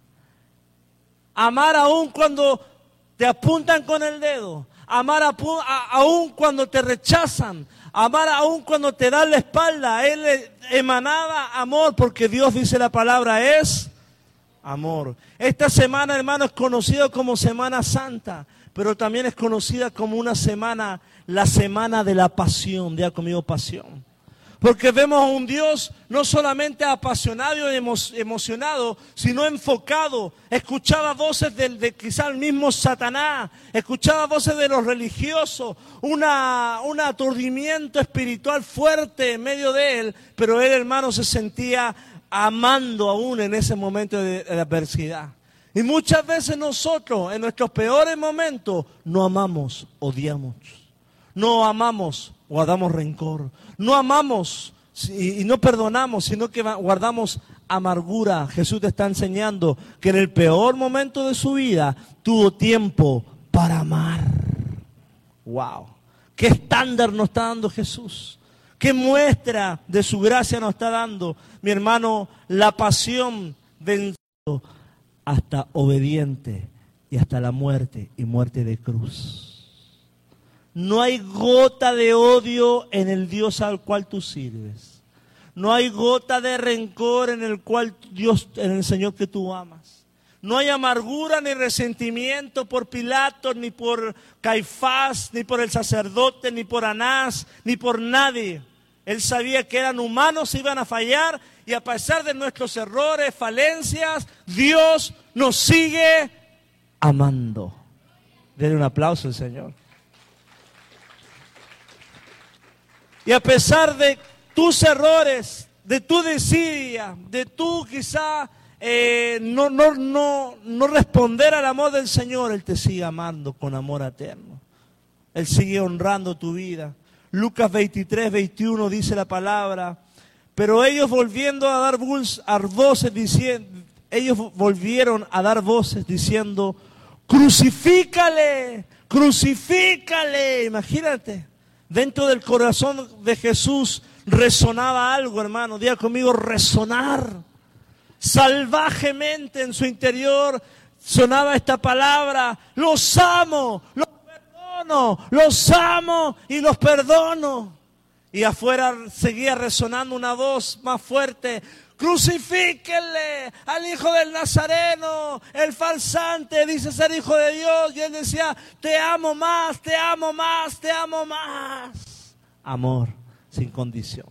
Amar aún cuando te apuntan con el dedo, amar aún cuando te rechazan, amar aún cuando te dan la espalda. Él emanaba amor porque Dios dice la palabra es amor. Esta semana, hermano, es conocida como Semana Santa, pero también es conocida como una semana, la semana de la pasión. Día conmigo pasión. Porque vemos a un Dios no solamente apasionado y emocionado, sino enfocado. Escuchaba voces de, quizá el mismo Satanás, escuchaba voces de los religiosos, una, un aturdimiento espiritual fuerte en medio de él, pero él, hermano, se sentía amando aún en ese momento de, de adversidad. Y muchas veces nosotros, en nuestros peores momentos, no amamos, odiamos. No amamos, guardamos rencor. No amamos y no perdonamos, sino que guardamos amargura. Jesús te está enseñando que en el peor momento de su vida tuvo tiempo para amar. Wow. ¿Qué estándar nos está dando Jesús? ¿Qué muestra de su gracia nos está dando? Mi hermano, la pasión vencido hasta obediente y hasta la muerte y muerte de cruz. No hay gota de odio en el Dios al cual tú sirves. No hay gota de rencor en el cual Dios, en el Señor que tú amas. No hay amargura ni resentimiento por Pilato, ni por Caifás, ni por el sacerdote, ni por Anás, ni por nadie. Él sabía que eran humanos, iban a fallar, y a pesar de nuestros errores, falencias, Dios nos sigue amando. Denle un aplauso al Señor. Y a pesar de tus errores, de tu desidia, de tu quizá eh, no, no, no, no responder al amor del Señor, Él te sigue amando con amor eterno. Él sigue honrando tu vida. Lucas 23, 21 dice la palabra, pero ellos volviendo a dar voces diciendo, ellos volvieron a dar voces diciendo, crucifícale, crucifícale, imagínate. Dentro del corazón de Jesús resonaba algo, hermano. Diga conmigo, resonar. Salvajemente en su interior sonaba esta palabra. Los amo, los perdono, los amo y los perdono. Y afuera seguía resonando una voz más fuerte crucifíquenle al hijo del Nazareno, el falsante, dice ser hijo de Dios. Y él decía, te amo más, te amo más, te amo más. Amor sin condición.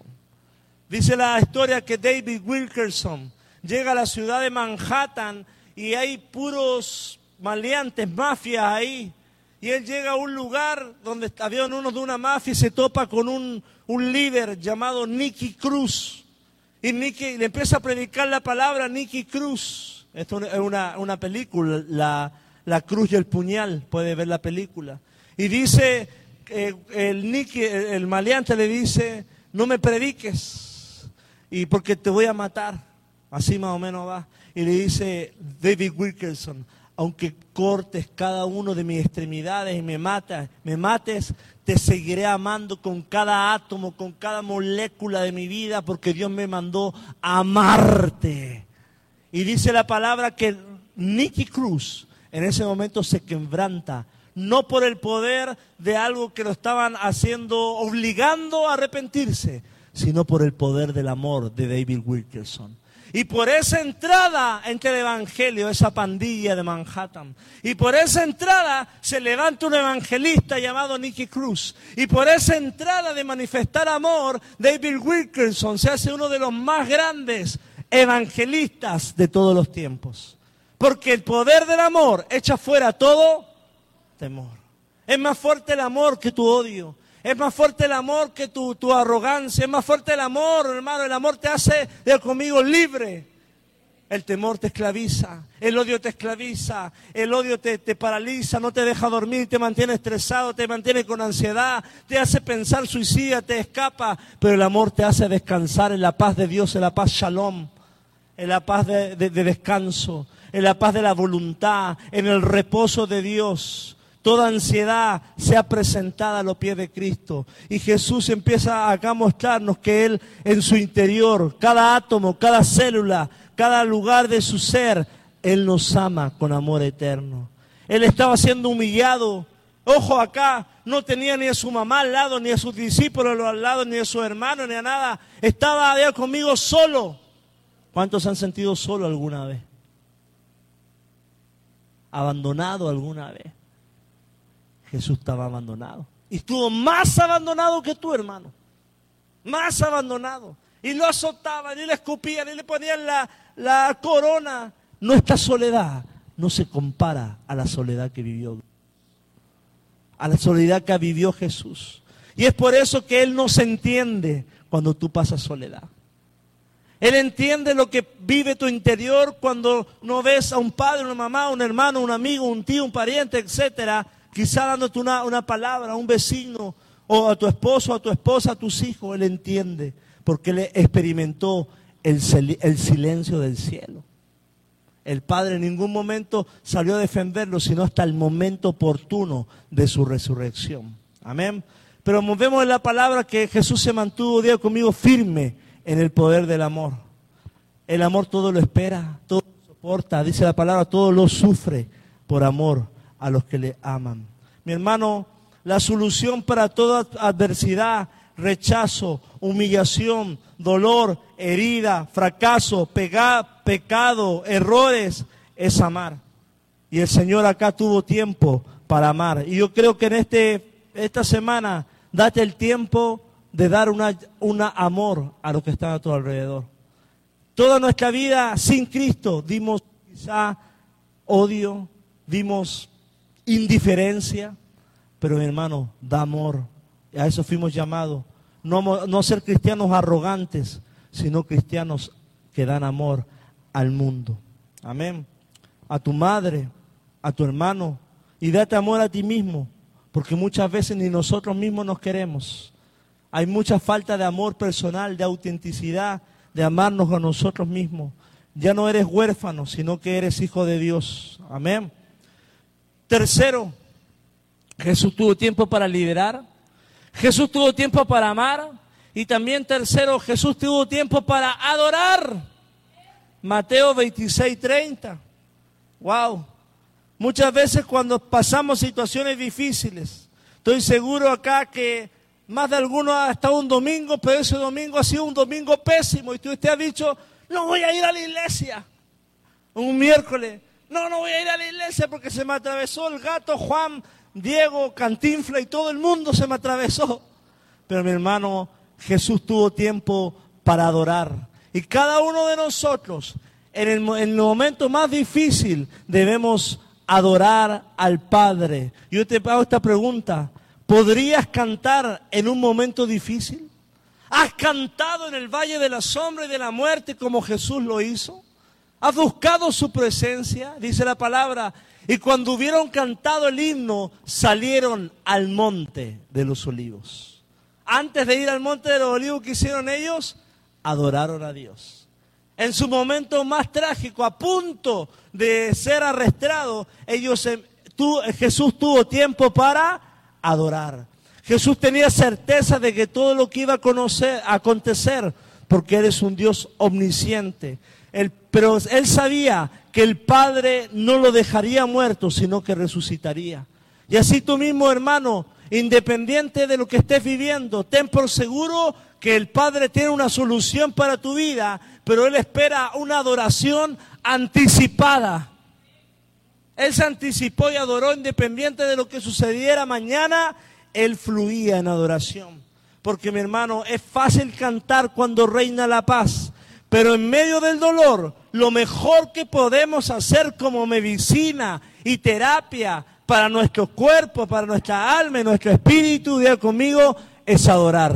Dice la historia que David Wilkerson llega a la ciudad de Manhattan y hay puros maleantes, mafias ahí. Y él llega a un lugar donde había uno de una mafia y se topa con un, un líder llamado Nicky Cruz. Y Nicky le empieza a predicar la palabra Nicky Cruz. Esto es una, una película, la, la, cruz y el puñal, puede ver la película. Y dice, eh, el Nicky, el, el maleante le dice, no me prediques, y porque te voy a matar. Así más o menos va. Y le dice David Wilkerson, aunque cortes cada uno de mis extremidades y me matas, me mates, te seguiré amando con cada átomo, con cada molécula de mi vida, porque Dios me mandó amarte. Y dice la palabra que Nicky Cruz en ese momento se quebranta, no por el poder de algo que lo estaban haciendo, obligando a arrepentirse, sino por el poder del amor de David Wilkerson. Y por esa entrada entre el Evangelio, esa pandilla de Manhattan. Y por esa entrada se levanta un evangelista llamado Nicky Cruz. Y por esa entrada de manifestar amor, David Wilkerson se hace uno de los más grandes evangelistas de todos los tiempos. Porque el poder del amor echa fuera todo temor. Es más fuerte el amor que tu odio. Es más fuerte el amor que tu, tu arrogancia. Es más fuerte el amor, hermano. El amor te hace, de conmigo, libre. El temor te esclaviza, el odio te esclaviza, el odio te, te, paraliza, no te deja dormir, te mantiene estresado, te mantiene con ansiedad, te hace pensar suicida, te escapa, pero el amor te hace descansar en la paz de Dios, en la paz shalom, en la paz de, de, de descanso, en la paz de la voluntad, en el reposo de Dios. Toda ansiedad sea presentada a los pies de Cristo. Y Jesús empieza acá a mostrarnos que Él en su interior, cada átomo, cada célula, cada lugar de su ser, Él nos ama con amor eterno. Él estaba siendo humillado. Ojo acá, no tenía ni a su mamá al lado, ni a sus discípulos al lado, ni a su hermano, ni a nada. Estaba allá conmigo solo. ¿Cuántos han sentido solo alguna vez? Abandonado alguna vez. Jesús estaba abandonado. Y estuvo más abandonado que tú, hermano. Más abandonado. Y lo azotaban, y le escupían, y le ponían la, la corona. Nuestra soledad no se compara a la soledad que vivió. A la soledad que vivió Jesús. Y es por eso que Él no se entiende cuando tú pasas soledad. Él entiende lo que vive tu interior cuando no ves a un padre, una mamá, un hermano, un amigo, un tío, un pariente, etcétera, quizá dándote una, una palabra a un vecino o a tu esposo, a tu esposa, a tus hijos, Él entiende, porque Él experimentó el, el silencio del cielo. El Padre en ningún momento salió a defenderlo, sino hasta el momento oportuno de su resurrección. Amén. Pero vemos en la palabra que Jesús se mantuvo, día conmigo, firme en el poder del amor. El amor todo lo espera, todo lo soporta, dice la palabra, todo lo sufre por amor a los que le aman. Mi hermano, la solución para toda adversidad, rechazo, humillación, dolor, herida, fracaso, pecado, errores, es amar. Y el Señor acá tuvo tiempo para amar. Y yo creo que en este, esta semana, date el tiempo de dar una, una amor a los que están a tu alrededor. Toda nuestra vida sin Cristo dimos quizá odio, dimos indiferencia, pero mi hermano, da amor. A eso fuimos llamados. No, no ser cristianos arrogantes, sino cristianos que dan amor al mundo. Amén. A tu madre, a tu hermano, y date amor a ti mismo, porque muchas veces ni nosotros mismos nos queremos. Hay mucha falta de amor personal, de autenticidad, de amarnos a nosotros mismos. Ya no eres huérfano, sino que eres hijo de Dios. Amén. Tercero, Jesús tuvo tiempo para liderar. Jesús tuvo tiempo para amar. Y también tercero, Jesús tuvo tiempo para adorar. Mateo 26, 30. Wow. Muchas veces cuando pasamos situaciones difíciles, estoy seguro acá que más de alguno ha estado un domingo, pero ese domingo ha sido un domingo pésimo. Y usted ha dicho, no voy a ir a la iglesia. Un miércoles, no, no voy a ir a la iglesia porque se me atravesó el gato Juan, Diego, Cantinfla y todo el mundo se me atravesó. Pero mi hermano, Jesús tuvo tiempo para adorar. Y cada uno de nosotros, en el, en el momento más difícil, debemos adorar al Padre. Yo te hago esta pregunta. ¿Podrías cantar en un momento difícil? ¿Has cantado en el valle de la sombra y de la muerte como Jesús lo hizo? ¿Has buscado su presencia? Dice la palabra. Y cuando hubieron cantado el himno, salieron al monte de los olivos. Antes de ir al monte de los olivos, ¿qué hicieron ellos? Adoraron a Dios. En su momento más trágico, a punto de ser arrestado, ellos, Jesús tuvo tiempo para adorar. Jesús tenía certeza de que todo lo que iba a, acontecer, porque Él es un Dios omnisciente. Pero Él sabía que el Padre no lo dejaría muerto, sino que resucitaría. Y así tú mismo, hermano, independiente de lo que estés viviendo, ten por seguro que el Padre tiene una solución para tu vida, pero Él espera una adoración anticipada. Él se anticipó y adoró independiente de lo que sucediera mañana él fluía en adoración. Porque mi hermano, es fácil cantar cuando reina la paz, pero en medio del dolor, lo mejor que podemos hacer como medicina y terapia para nuestro cuerpo, para nuestra alma y nuestro espíritu, día conmigo, es adorar.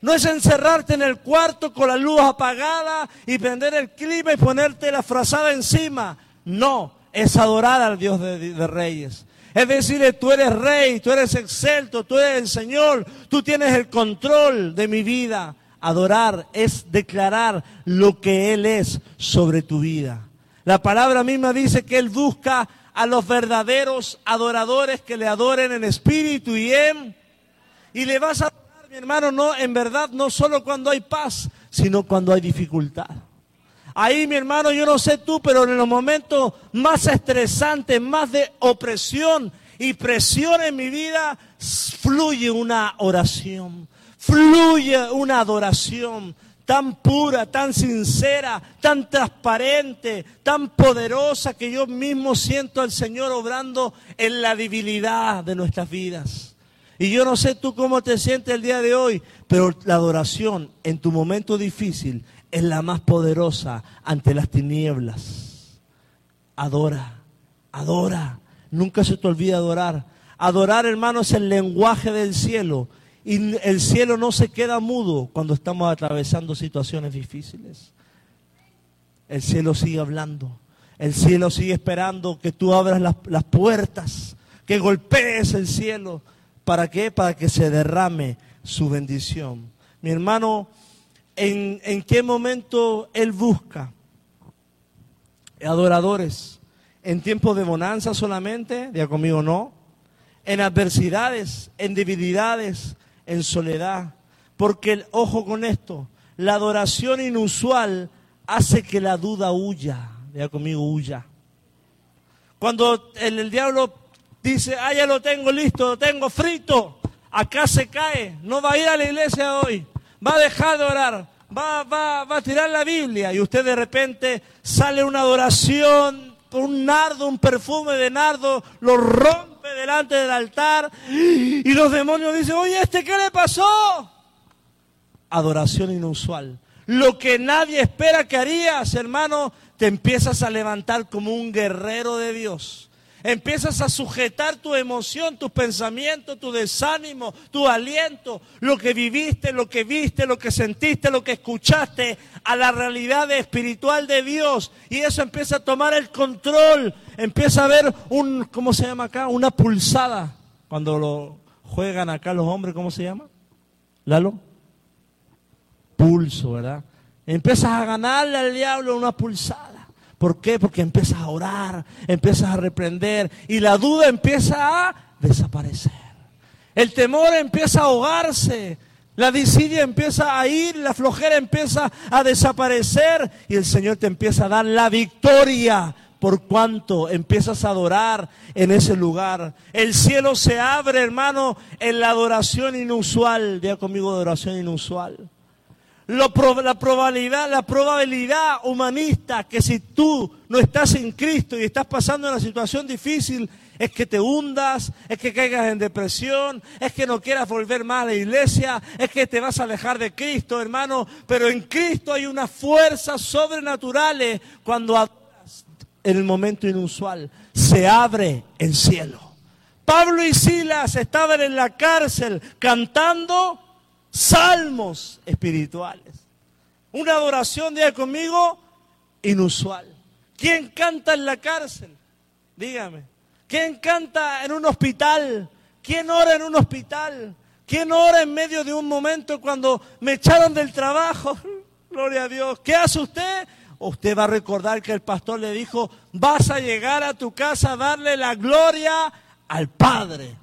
No es encerrarte en el cuarto con la luz apagada y prender el clima y ponerte la frazada encima. No, es adorar al Dios de reyes. Es decir, tú eres rey, tú eres excelto, tú eres el Señor, tú tienes el control de mi vida. Adorar es declarar lo que Él es sobre tu vida. La palabra misma dice que Él busca a los verdaderos adoradores que le adoren en espíritu y en... Y le vas a adorar, mi hermano, no, en verdad, no solo cuando hay paz, sino cuando hay dificultad. Ahí, mi hermano, yo no sé tú, pero en los momentos más estresantes, más de opresión y presión en mi vida, fluye una oración, fluye una adoración tan pura, tan sincera, tan transparente, tan poderosa que yo mismo siento al Señor obrando en la debilidad de nuestras vidas. Y yo no sé tú cómo te sientes el día de hoy, pero la adoración en tu momento difícil es la más poderosa ante las tinieblas. Adora, adora. Nunca se te olvide adorar. Adorar, hermano, es el lenguaje del cielo. Y el cielo no se queda mudo cuando estamos atravesando situaciones difíciles. El cielo sigue hablando. El cielo sigue esperando que tú abras las, puertas, que golpees el cielo. ¿Para qué? Para que se derrame su bendición. Mi hermano, en, qué momento Él busca adoradores. En tiempos de bonanza solamente, diga conmigo no. En adversidades, en debilidades, en soledad. Porque, ojo con esto, la adoración inusual hace que la duda huya. Diga conmigo, huya. Cuando el, el diablo dice, ah, ya lo tengo listo, lo tengo frito, acá se cae, no va a ir a la iglesia hoy va a dejar de orar, va, va, va a tirar la Biblia y usted de repente sale una adoración, un nardo, un perfume de nardo, lo rompe delante del altar y los demonios dicen, oye, ¿este qué le pasó? Adoración inusual. Lo que nadie espera que harías, hermano, te empiezas a levantar como un guerrero de Dios empiezas a sujetar tu emoción, tus pensamientos, tu desánimo, tu aliento, lo que viviste, lo que viste, lo que sentiste, lo que escuchaste, a la realidad espiritual de Dios. Y eso empieza a tomar el control, empieza a ver un, ¿cómo se llama acá? Una pulsada. Cuando lo juegan acá los hombres, ¿cómo se llama? Lalo. Pulso, ¿verdad? Empiezas a ganarle al diablo una pulsada. ¿Por qué? Porque empiezas a orar, empiezas a reprender y la duda empieza a desaparecer. El temor empieza a ahogarse, la disidia empieza a ir, la flojera empieza a desaparecer y el Señor te empieza a dar la victoria por cuanto empiezas a adorar en ese lugar. El cielo se abre, hermano, en la adoración inusual. Diga conmigo adoración inusual la probabilidad, la probabilidad humanista que si tú no estás en Cristo y estás pasando una situación difícil, es que te hundas, es que caigas en depresión, es que no quieras volver más a la iglesia, es que te vas a alejar de Cristo, hermano. Pero en Cristo hay unas fuerzas sobrenaturales cuando adoras en el momento inusual, se abre el cielo. Pablo y Silas estaban en la cárcel cantando salmos espirituales. Una adoración, diga conmigo, inusual. ¿Quién canta en la cárcel? Dígame. ¿Quién canta en un hospital? ¿Quién ora en un hospital? ¿Quién ora en medio de un momento cuando me echaron del trabajo? Gloria a Dios. ¿Qué hace usted? Usted va a recordar que el pastor le dijo, vas a llegar a tu casa a darle la gloria al Padre.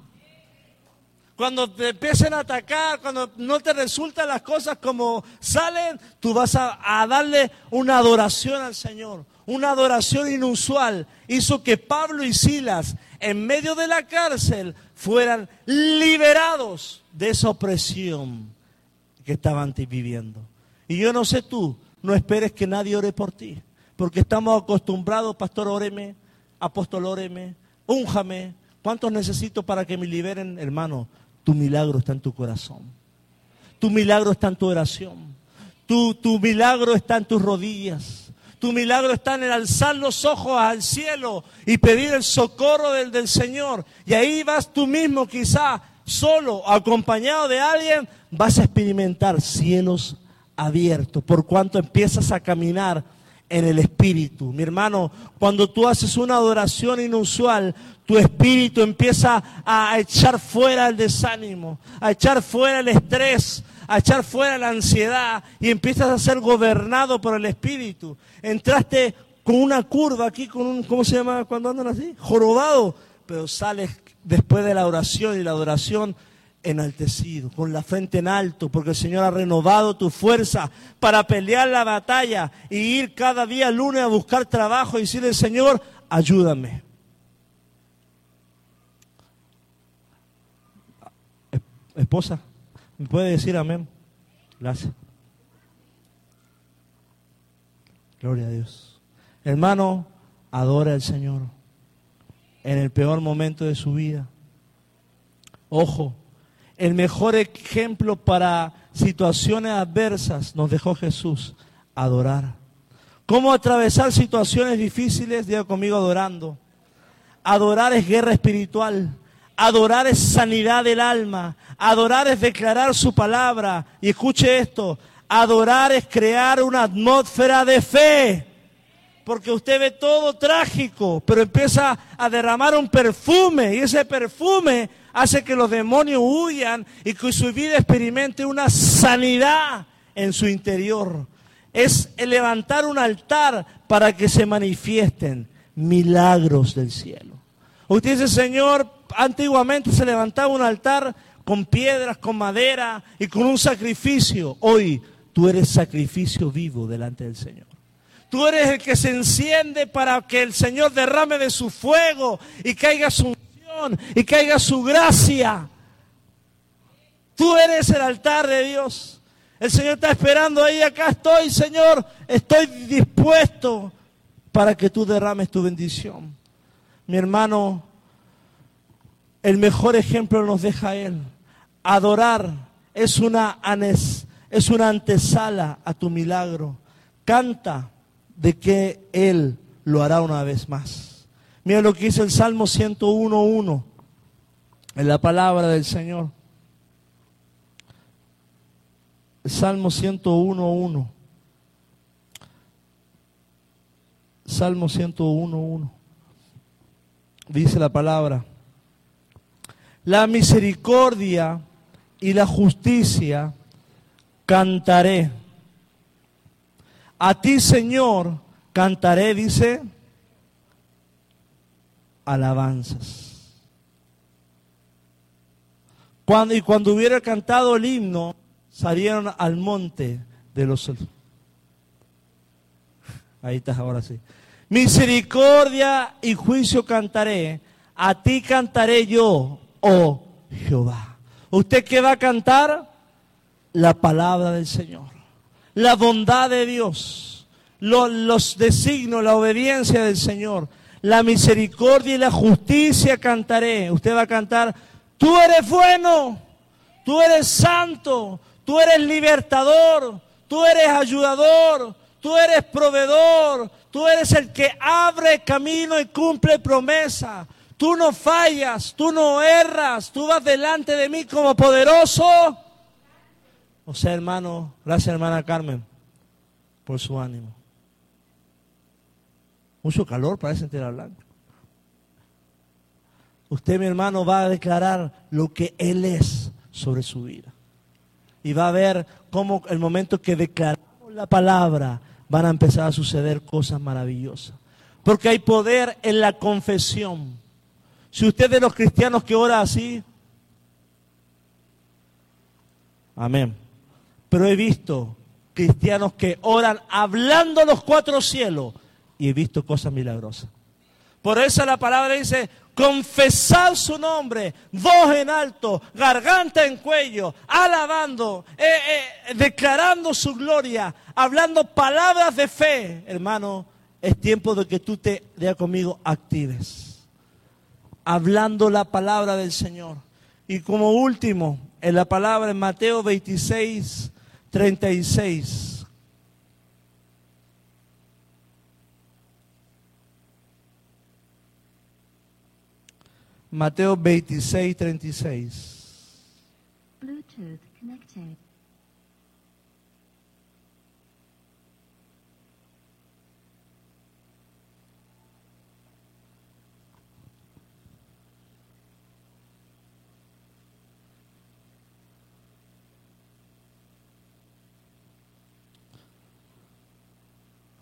Cuando te empiecen a atacar, cuando no te resultan las cosas como salen, tú vas a, darle una adoración al Señor. Una adoración inusual. Hizo que Pablo y Silas, en medio de la cárcel, fueran liberados de esa opresión que estaban viviendo. Y yo no sé tú, no esperes que nadie ore por ti. Porque estamos acostumbrados, pastor, óreme, apóstol, óreme, únjame. ¿Cuántos necesito para que me liberen, hermano? Tu milagro está en tu corazón. Tu milagro está en tu oración. Tu, tu milagro está en tus rodillas. Tu milagro está en el alzar los ojos al cielo y pedir el socorro del, del Señor. Y ahí vas tú mismo, quizá solo, acompañado de alguien, vas a experimentar cielos abiertos, por cuanto empiezas a caminar en el Espíritu. Mi hermano, cuando tú haces una adoración inusual, tu espíritu empieza a echar fuera el desánimo, a echar fuera el estrés, a echar fuera la ansiedad y empiezas a ser gobernado por el espíritu. Entraste con una curva aquí, con un, ¿cómo se llama cuando andan así? Jorobado, pero sales después de la oración y la adoración enaltecido, con la frente en alto, porque el Señor ha renovado tu fuerza para pelear la batalla y ir cada día lunes a buscar trabajo y decirle, Señor, ayúdame. Esposa, ¿me puede decir amén? Gracias. Gloria a Dios. Hermano, adora al Señor en el peor momento de su vida. Ojo, el mejor ejemplo para situaciones adversas nos dejó Jesús, adorar. ¿Cómo atravesar situaciones difíciles? Diga conmigo adorando. Adorar es guerra espiritual. Adorar es sanidad del alma. Adorar es declarar su palabra. Y escuche esto. Adorar es crear una atmósfera de fe. Porque usted ve todo trágico, pero empieza a derramar un perfume. Y ese perfume hace que los demonios huyan y que su vida experimente una sanidad en su interior. Es levantar un altar para que se manifiesten milagros del cielo. Usted dice, Señor, antiguamente se levantaba un altar con piedras, con madera y con un sacrificio. Hoy tú eres sacrificio vivo delante del Señor. Tú eres el que se enciende para que el Señor derrame de su fuego y caiga su y caiga su gracia. Tú eres el altar de Dios. El Señor está esperando ahí, acá estoy, Señor, estoy dispuesto para que tú derrames tu bendición. Mi hermano, el mejor ejemplo nos deja Él. Adorar es una, es una antesala a tu milagro. Canta de que Él lo hará una vez más. Mira lo que dice el Salmo 101.1 en la palabra del Señor. El Salmo 101.1. Salmo 101.1. Dice la palabra. La misericordia y la justicia cantaré. A ti, Señor, cantaré, dice alabanzas. Cuando, y cuando hubiera cantado el himno, salieron al monte de los... Ahí estás ahora sí. Misericordia y juicio cantaré, a ti cantaré yo, oh Jehová. ¿Usted qué va a cantar? La palabra del Señor, la bondad de Dios, los, designos, la obediencia del Señor la misericordia y la justicia cantaré. Usted va a cantar, tú eres bueno, tú eres santo, tú eres libertador, tú eres ayudador, tú eres proveedor, Tú eres el que abre camino y cumple promesa. Tú no fallas, tú no erras, tú vas delante de mí como poderoso. O sea, hermano, gracias hermana Carmen por su ánimo. Mucho calor para ese entera blanca. Usted, mi hermano, va a declarar lo que Él es sobre su vida. Y va a ver cómo el momento que declaramos la palabra van a empezar a suceder cosas maravillosas. Porque hay poder en la confesión. Si usted es de los cristianos que ora así, amén. Pero he visto cristianos que oran hablando los cuatro cielos y he visto cosas milagrosas. Por eso la palabra dice, confesar su nombre, voz en alto, garganta en cuello, alabando, eh, eh, declarando su gloria, hablando palabras de fe. Hermano, es tiempo de que tú te, ya conmigo, actives. Hablando la palabra del Señor. Y como último, en la palabra en Mateo 26, 36. Mateo 26, 36.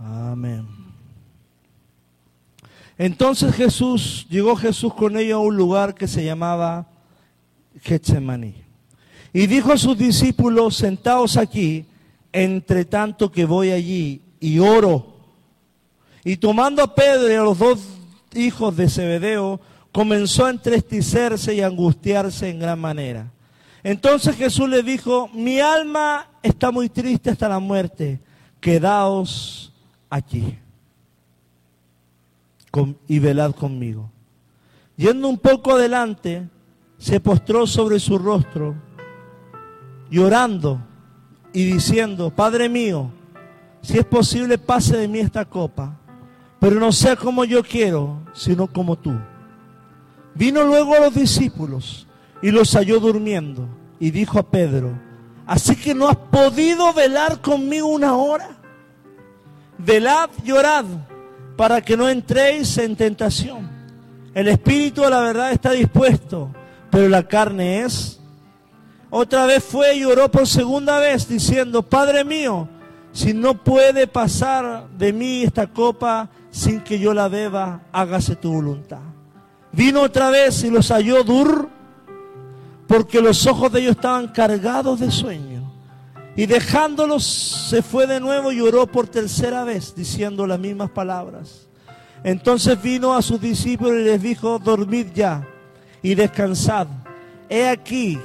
Amén. Entonces Jesús, llegó Jesús con ellos a un lugar que se llamaba Getsemaní. Y dijo a sus discípulos, sentaos aquí, entre tanto que voy allí y oro. Y tomando a Pedro y a los dos hijos de Zebedeo, comenzó a entristecerse y angustiarse en gran manera. Entonces Jesús le dijo, mi alma está muy triste hasta la muerte, quedaos aquí y velad conmigo. Yendo un poco adelante, se postró sobre su rostro, llorando y diciendo, Padre mío, si es posible, pase de mí esta copa, pero no sea como yo quiero, sino como tú. Vino luego a los discípulos y los halló durmiendo y dijo a Pedro, así que no has podido velar conmigo una hora. Velad, llorad para que no entréis en tentación. El espíritu a la verdad está dispuesto, pero la carne es. Otra vez fue y oró por segunda vez diciendo, Padre mío, si no puede pasar de mí esta copa sin que yo la beba, hágase tu voluntad. Vino otra vez y los halló dur, porque los ojos de ellos estaban cargados de sueño. Y dejándolos se fue de nuevo y oró por tercera vez diciendo las mismas palabras. Entonces vino a sus discípulos y les dijo, dormid ya y descansad. He aquí,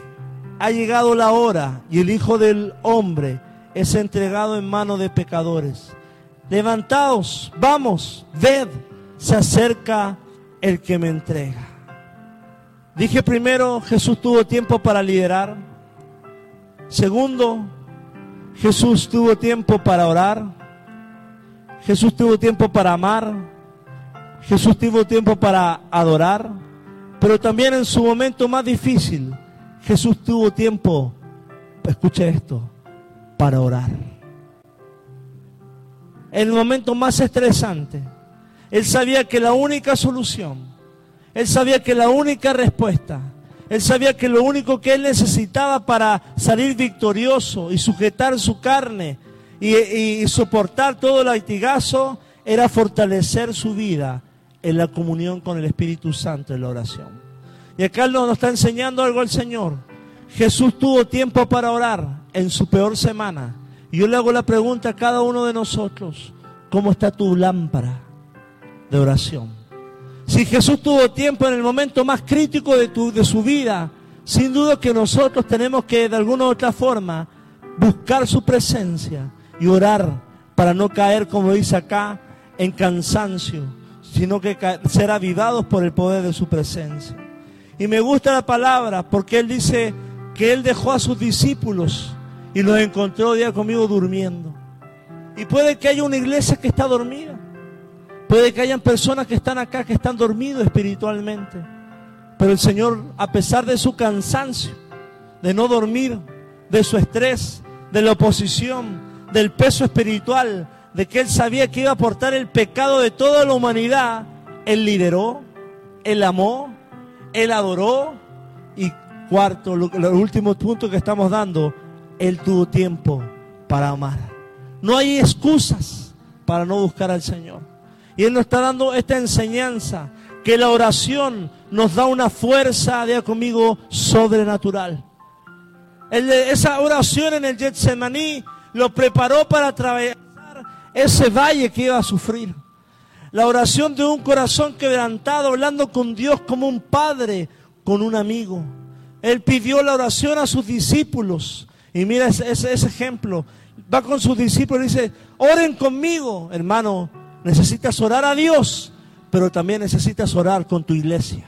ha llegado la hora y el Hijo del Hombre es entregado en manos de pecadores. Levantaos, vamos, ved, se acerca el que me entrega. Dije primero, Jesús tuvo tiempo para liderar. Segundo, Jesús tuvo tiempo para orar. Jesús tuvo tiempo para amar. Jesús tuvo tiempo para adorar. Pero también en su momento más difícil, Jesús tuvo tiempo, escuche esto, para orar. En el momento más estresante, Él sabía que la única solución, Él sabía que la única respuesta él sabía que lo único que él necesitaba para salir victorioso y sujetar su carne y, soportar todo el latigazo era fortalecer su vida en la comunión con el Espíritu Santo en la oración. Y acá nos está enseñando algo el Señor. Jesús tuvo tiempo para orar en su peor semana. Y yo le hago la pregunta a cada uno de nosotros, ¿cómo está tu lámpara de oración? Si Jesús tuvo tiempo en el momento más crítico de, tu, su vida, sin duda que nosotros tenemos que de alguna u otra forma buscar su presencia y orar para no caer, como dice acá, en cansancio, sino que ser avivados por el poder de su presencia. Y me gusta la palabra porque Él dice que Él dejó a sus discípulos y los encontró día conmigo durmiendo. Y puede que haya una iglesia que está dormida. Puede que hayan personas que están acá que están dormidos espiritualmente. Pero el Señor, a pesar de su cansancio, de no dormir, de su estrés, de la oposición, del peso espiritual, de que Él sabía que iba a aportar el pecado de toda la humanidad, Él lideró, Él amó, Él adoró. Y cuarto, los últimos puntos que estamos dando, Él tuvo tiempo para amar. No hay excusas para no buscar al Señor. Y Él nos está dando esta enseñanza, que la oración nos da una fuerza, diga conmigo, sobrenatural. esa oración en el Getsemaní lo preparó para atravesar ese valle que iba a sufrir. La oración de un corazón quebrantado, hablando con Dios como un padre, con un amigo. Él pidió la oración a sus discípulos. Y mira ese, ese ejemplo. Va con sus discípulos y dice, oren conmigo, hermano Necesitas orar a Dios, pero también necesitas orar con tu iglesia.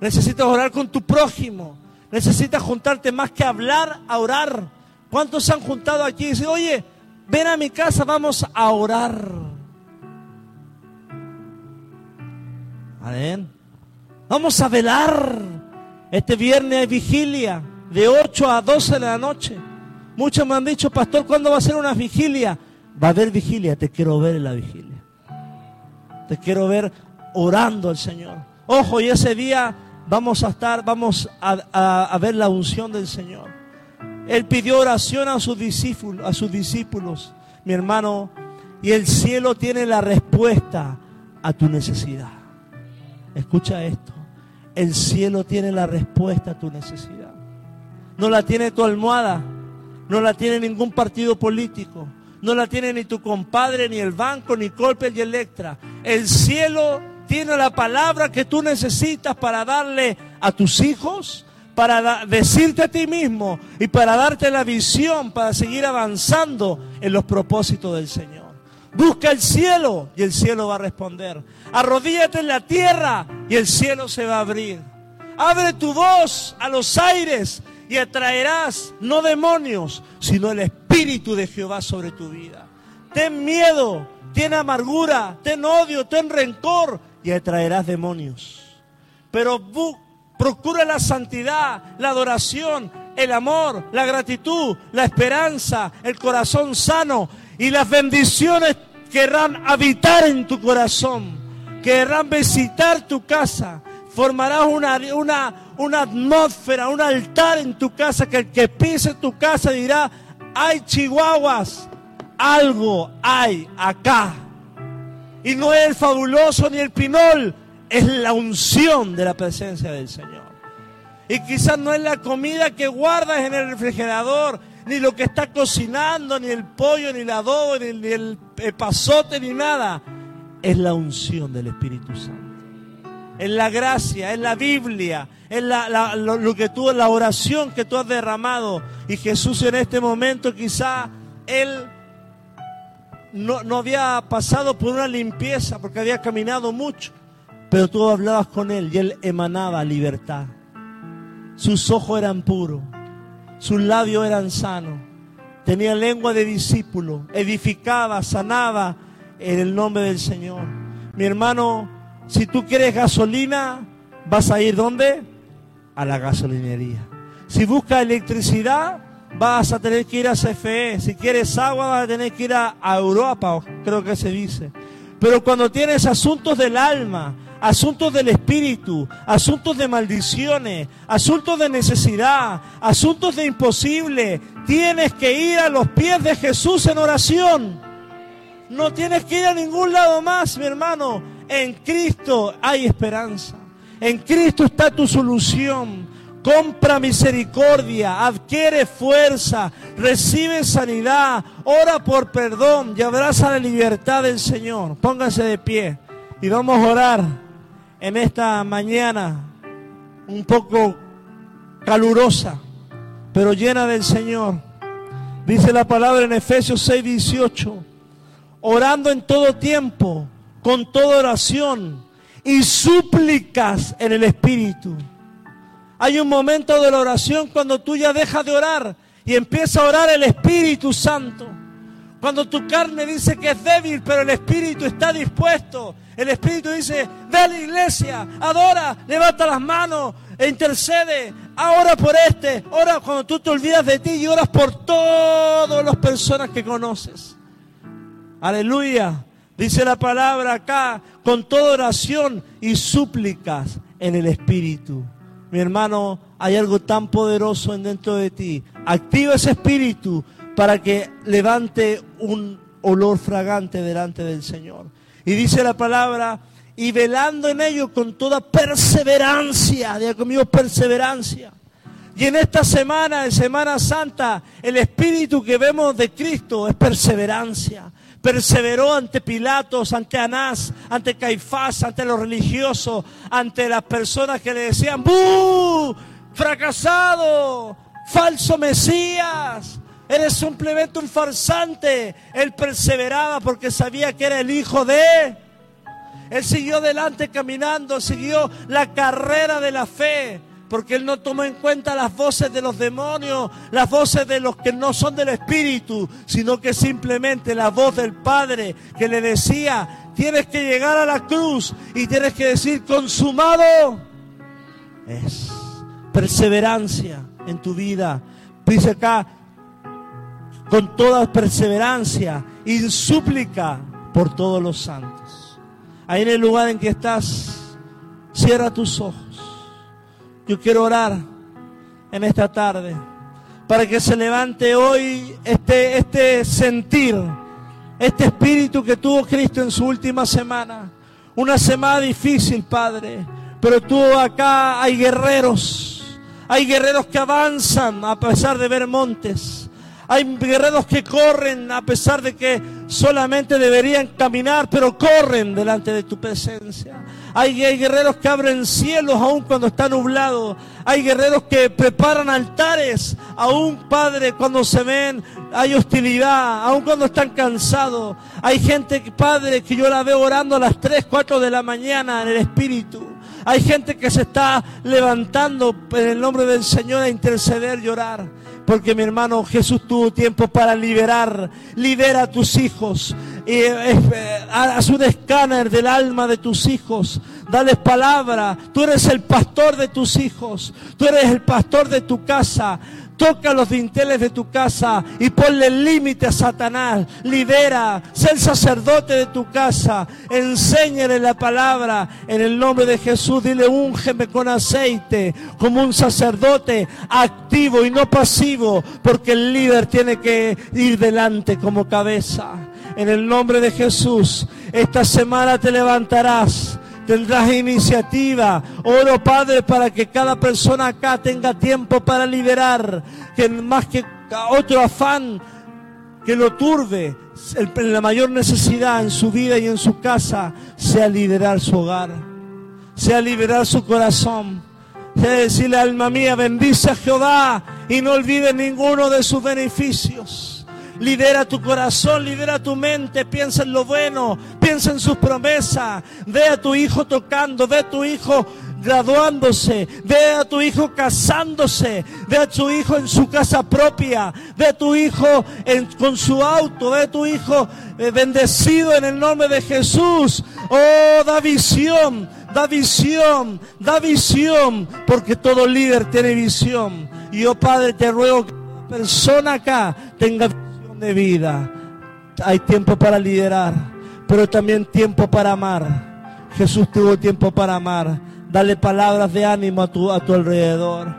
Necesitas orar con tu prójimo. Necesitas juntarte más que hablar, a orar. ¿Cuántos se han juntado aquí y dicen, oye, ven a mi casa, vamos a orar? Amén. Vamos a velar. Este viernes hay vigilia de 8 a 12 de la noche. Muchos me han dicho, pastor, ¿cuándo va a ser una vigilia? Va a haber vigilia, te quiero ver en la vigilia. Te quiero ver orando al Señor. Ojo, y ese día vamos a estar, vamos a, ver la unción del Señor. Él pidió oración a sus discípulos, a sus discípulos, mi hermano, y el cielo tiene la respuesta a tu necesidad. Escucha esto. El cielo tiene la respuesta a tu necesidad. No la tiene tu almohada, no la tiene ningún partido político, no la tiene ni tu compadre, ni el banco, ni Colpel y Electra. El cielo tiene la palabra que tú necesitas para darle a tus hijos, para decirte a ti mismo y para darte la visión para seguir avanzando en los propósitos del Señor. Busca el cielo y el cielo va a responder. Arrodíllate en la tierra y el cielo se va a abrir. Abre tu voz a los aires y atraerás no demonios, sino el Espíritu de Jehová sobre tu vida. Ten miedo, ten amargura, ten odio, ten rencor y atraerás demonios. Pero procura la santidad, la adoración, el amor, la gratitud, la esperanza, el corazón sano y las bendiciones querrán habitar en tu corazón, querrán visitar tu casa. Formarás una, una, una atmósfera, un altar en tu casa, que el que pise tu casa dirá, hay chihuahuas, algo hay acá. Y no es el fabuloso ni el pinol, es la unción de la presencia del Señor. Y quizás no es la comida que guardas en el refrigerador, ni lo que está cocinando, ni el pollo, ni el adobo, ni, ni el pasote, ni nada. Es la unción del Espíritu Santo. Es la gracia, es la Biblia, es la, lo, que tú, la oración que tú has derramado. Y Jesús en este momento quizá Él no, no había pasado por una limpieza porque había caminado mucho. Pero tú hablabas con Él y Él emanaba libertad. Sus ojos eran puros, sus labios eran sanos. Tenía lengua de discípulo, edificaba, sanaba en el nombre del Señor. Mi hermano, si tú quieres gasolina, vas a ir ¿dónde? A la gasolinería. Si buscas electricidad, vas a tener que ir a CFE. Si quieres agua, vas a tener que ir a, Europa, creo que se dice. Pero cuando tienes asuntos del alma, asuntos del espíritu, asuntos de maldiciones, asuntos de necesidad, asuntos de imposible, tienes que ir a los pies de Jesús en oración. No tienes que ir a ningún lado más, mi hermano. En Cristo hay esperanza. En Cristo está tu solución. Compra misericordia, adquiere fuerza, recibe sanidad, ora por perdón y abraza la libertad del Señor. Póngase de pie y vamos a orar en esta mañana un poco calurosa, pero llena del Señor. Dice la palabra en Efesios 6, 18, orando en todo tiempo con toda oración y súplicas en el Espíritu. Hay un momento de la oración cuando tú ya dejas de orar y empieza a orar el Espíritu Santo. Cuando tu carne dice que es débil, pero el espíritu está dispuesto. El espíritu dice, ve a la iglesia, adora, levanta las manos, e intercede, ora por este, ora cuando tú te olvidas de ti y oras por todas las personas que conoces. Aleluya. Dice la palabra acá, con toda oración y súplicas en el Espíritu. Mi hermano, hay algo tan poderoso en dentro de ti. Activa ese Espíritu para que levante un olor fragante delante del Señor. Y dice la palabra, y velando en ello con toda perseverancia, diga conmigo perseverancia. Y en esta semana, en Semana Santa, el espíritu que vemos de Cristo es perseverancia. Perseveró ante Pilatos, ante Anás, ante Caifás, ante los religiosos, ante las personas que le decían, ¡buh! ¡Fracasado! ¡Falso Mesías! Eres simplemente un farsante. Él perseveraba porque sabía que era el hijo de... Él siguió adelante caminando, siguió la carrera de la fe, porque él no tomó en cuenta las voces de los demonios, las voces de los que no son del Espíritu, sino que simplemente la voz del Padre que le decía, tienes que llegar a la cruz y tienes que decir, consumado es perseverancia en tu vida. Dice acá, con toda perseverancia y súplica por todos los santos. Ahí en el lugar en que estás, cierra tus ojos. Yo quiero orar en esta tarde para que se levante hoy este, este sentir, este espíritu que tuvo Cristo en su última semana. Una semana difícil, Padre, pero tú acá hay guerreros, hay guerreros que avanzan a pesar de ver montes. Hay guerreros que corren a pesar de que solamente deberían caminar, pero corren delante de tu presencia. Hay, guerreros que abren cielos aún cuando está nublado. Hay guerreros que preparan altares aún, Padre, cuando se ven, hay hostilidad, aún cuando están cansados. Hay gente, Padre, que yo la veo orando a las 3, 4 de la mañana en el Espíritu. Hay gente que se está levantando en el nombre del Señor a interceder y orar. Porque mi hermano Jesús tuvo tiempo para liberar. Libera a tus hijos. Y, eh, eh, haz un escáner del alma de tus hijos. Dales palabra. Tú eres el pastor de tus hijos. Tú eres el pastor de tu casa. Toca los dinteles de tu casa y ponle límite a Satanás. Libera, sé el sacerdote de tu casa. Enséñale la palabra en el nombre de Jesús. Dile, úngeme con aceite como un sacerdote activo y no pasivo, porque el líder tiene que ir delante como cabeza. En el nombre de Jesús, esta semana te levantarás tendrás iniciativa. Oro, Padre, para que cada persona acá tenga tiempo para liberar, que más que otro afán que lo turbe, la mayor necesidad en su vida y en su casa sea liberar su hogar, sea liberar su corazón, sea decirle, alma mía, bendice a Jehová y no olvide ninguno de sus beneficios. Lidera tu corazón, lidera tu mente, piensa en lo bueno, piensa en sus promesas. Ve a tu hijo tocando, ve a tu hijo graduándose, ve a tu hijo casándose, ve a tu hijo en su casa propia, ve a tu hijo con su auto, ve a tu hijo eh, bendecido en el nombre de Jesús. Oh, da visión, da visión, da visión, porque todo líder tiene visión. Y yo, Padre, te ruego que cada persona acá tenga de vida. Hay tiempo para liderar, pero también tiempo para amar. Jesús tuvo tiempo para amar. Dale palabras de ánimo a tu, a tu alrededor.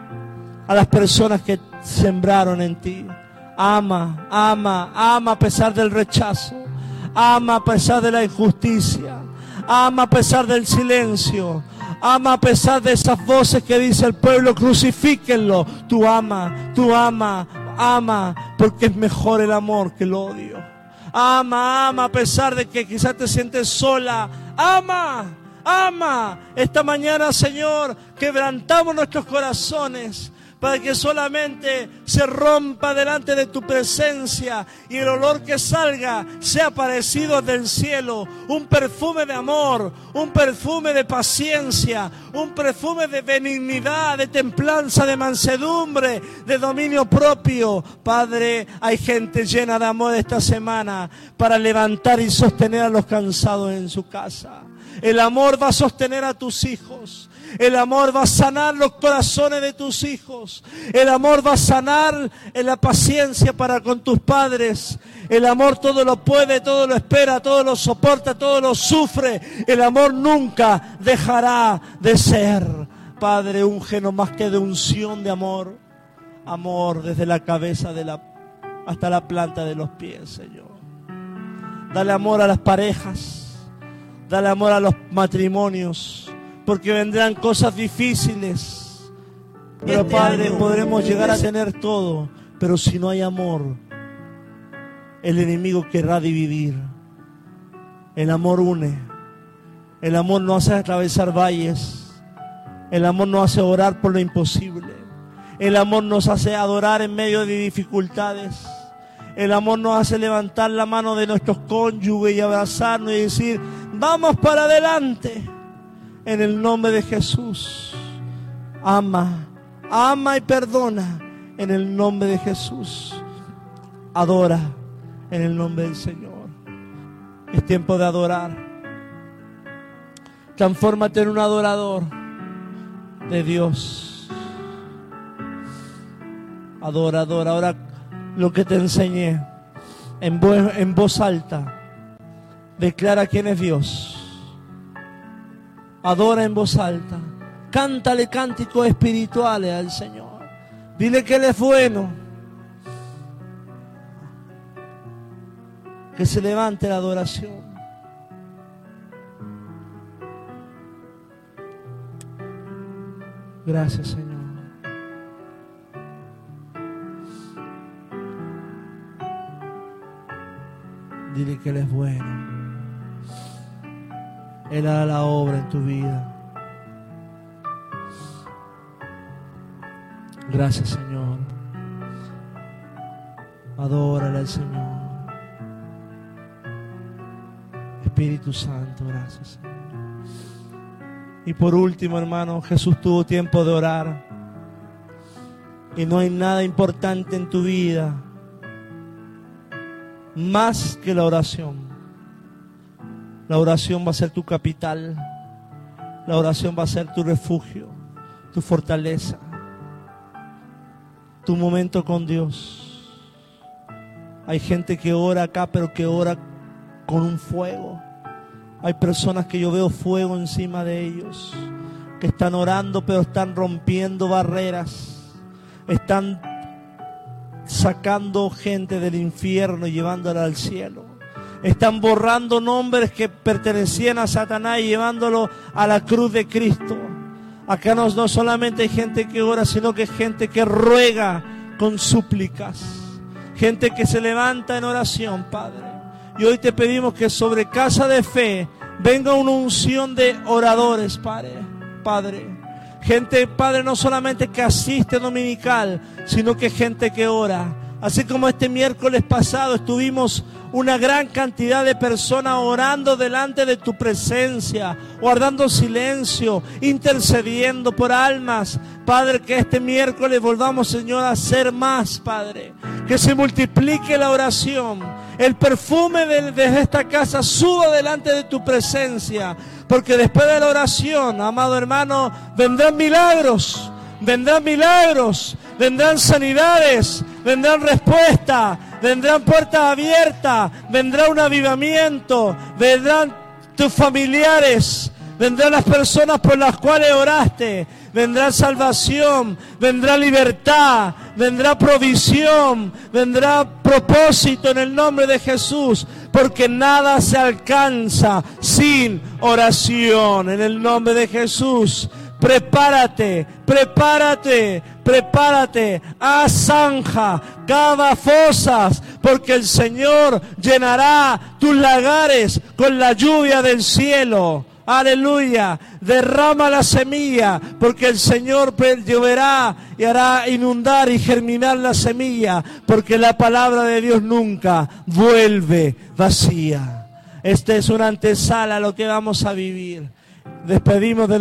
A las personas que sembraron en ti. Ama, ama, ama a pesar del rechazo. Ama a pesar de la injusticia. Ama a pesar del silencio. Ama a pesar de esas voces que dice el pueblo, crucifíquenlo. Tú ama, tú ama, ama, porque es mejor el amor que el odio. Ama, ama, a pesar de que quizás te sientes sola. Ama, ama. Esta mañana, Señor, quebrantamos nuestros corazones para que solamente se rompa delante de tu presencia y el olor que salga sea parecido del cielo, un perfume de amor, un perfume de paciencia, un perfume de benignidad, de templanza, de mansedumbre, de dominio propio. Padre, hay gente llena de amor esta semana para levantar y sostener a los cansados en su casa. El amor va a sostener a tus hijos. El amor va a sanar los corazones de tus hijos. El amor va a sanar en la paciencia para con tus padres. El amor todo lo puede, todo lo espera, todo lo soporta, todo lo sufre. El amor nunca dejará de ser. Padre, un geno más que de unción de amor. Amor desde la cabeza hasta la planta de los pies, Señor. Dale amor a las parejas. Dale amor a los matrimonios porque vendrán cosas difíciles. Pero Este Padre, año, podremos llegar a tener todo, pero si no hay amor, el enemigo querrá dividir. El amor une. El amor no hace atravesar valles. El amor no hace orar por lo imposible. El amor nos hace adorar en medio de dificultades. El amor nos hace levantar la mano de nuestros cónyuges y abrazarnos y decir, vamos para adelante en el nombre de Jesús. Ama, ama y perdona en el nombre de Jesús. Adora en el nombre del Señor. Es tiempo de adorar. Transfórmate en un adorador de Dios. Adora, adora. Ahora lo que te enseñé en voz, en voz alta. Declara quién es Dios adora en voz alta, cántale cánticos espirituales al Señor, dile que Él es bueno, que se levante la adoración. Gracias Señor. Dile que Él es bueno. Él hará la obra en tu vida. Gracias, Señor. Adórale al Señor. Espíritu Santo, gracias, Señor. Y por último, hermano, Jesús tuvo tiempo de orar. Y no hay nada importante en tu vida más que la oración. La oración va a ser tu capital. La oración va a ser tu refugio, tu fortaleza, tu momento con Dios. Hay gente que ora acá, pero que ora con un fuego. Hay personas que yo veo fuego encima de ellos, que están orando, pero están rompiendo barreras. Están sacando gente del infierno y llevándola al cielo. Están borrando nombres que pertenecían a Satanás y llevándolo a la cruz de Cristo. Acá no, no solamente hay gente que ora, sino que hay gente que ruega con súplicas. Gente que se levanta en oración, Padre. Y hoy te pedimos que sobre casa de fe venga una unción de oradores, Padre. Padre. Gente, Padre, no solamente que asiste dominical, sino que gente que ora. Así como este miércoles pasado estuvimos una gran cantidad de personas orando delante de tu presencia, guardando silencio, intercediendo por almas. Padre, que este miércoles volvamos, Señor, a ser más, Padre. Que se multiplique la oración. El perfume de, de esta casa suba delante de tu presencia. Porque después de la oración, amado hermano, vendrán milagros. Vendrán milagros, vendrán sanidades, vendrán respuestas, vendrán puertas abiertas, vendrá un avivamiento, vendrán tus familiares, vendrán las personas por las cuales oraste, vendrá salvación, vendrá libertad, vendrá provisión, vendrá propósito en el nombre de Jesús, porque nada se alcanza sin oración, en el nombre de Jesús. Prepárate, prepárate, prepárate, haz zanja, cava fosas, porque el Señor llenará tus lagares con la lluvia del cielo. Aleluya. Derrama la semilla, porque el Señor lloverá y hará inundar y germinar la semilla, porque la palabra de Dios nunca vuelve vacía. Esta es una antesala a lo que vamos a vivir. Despedimos de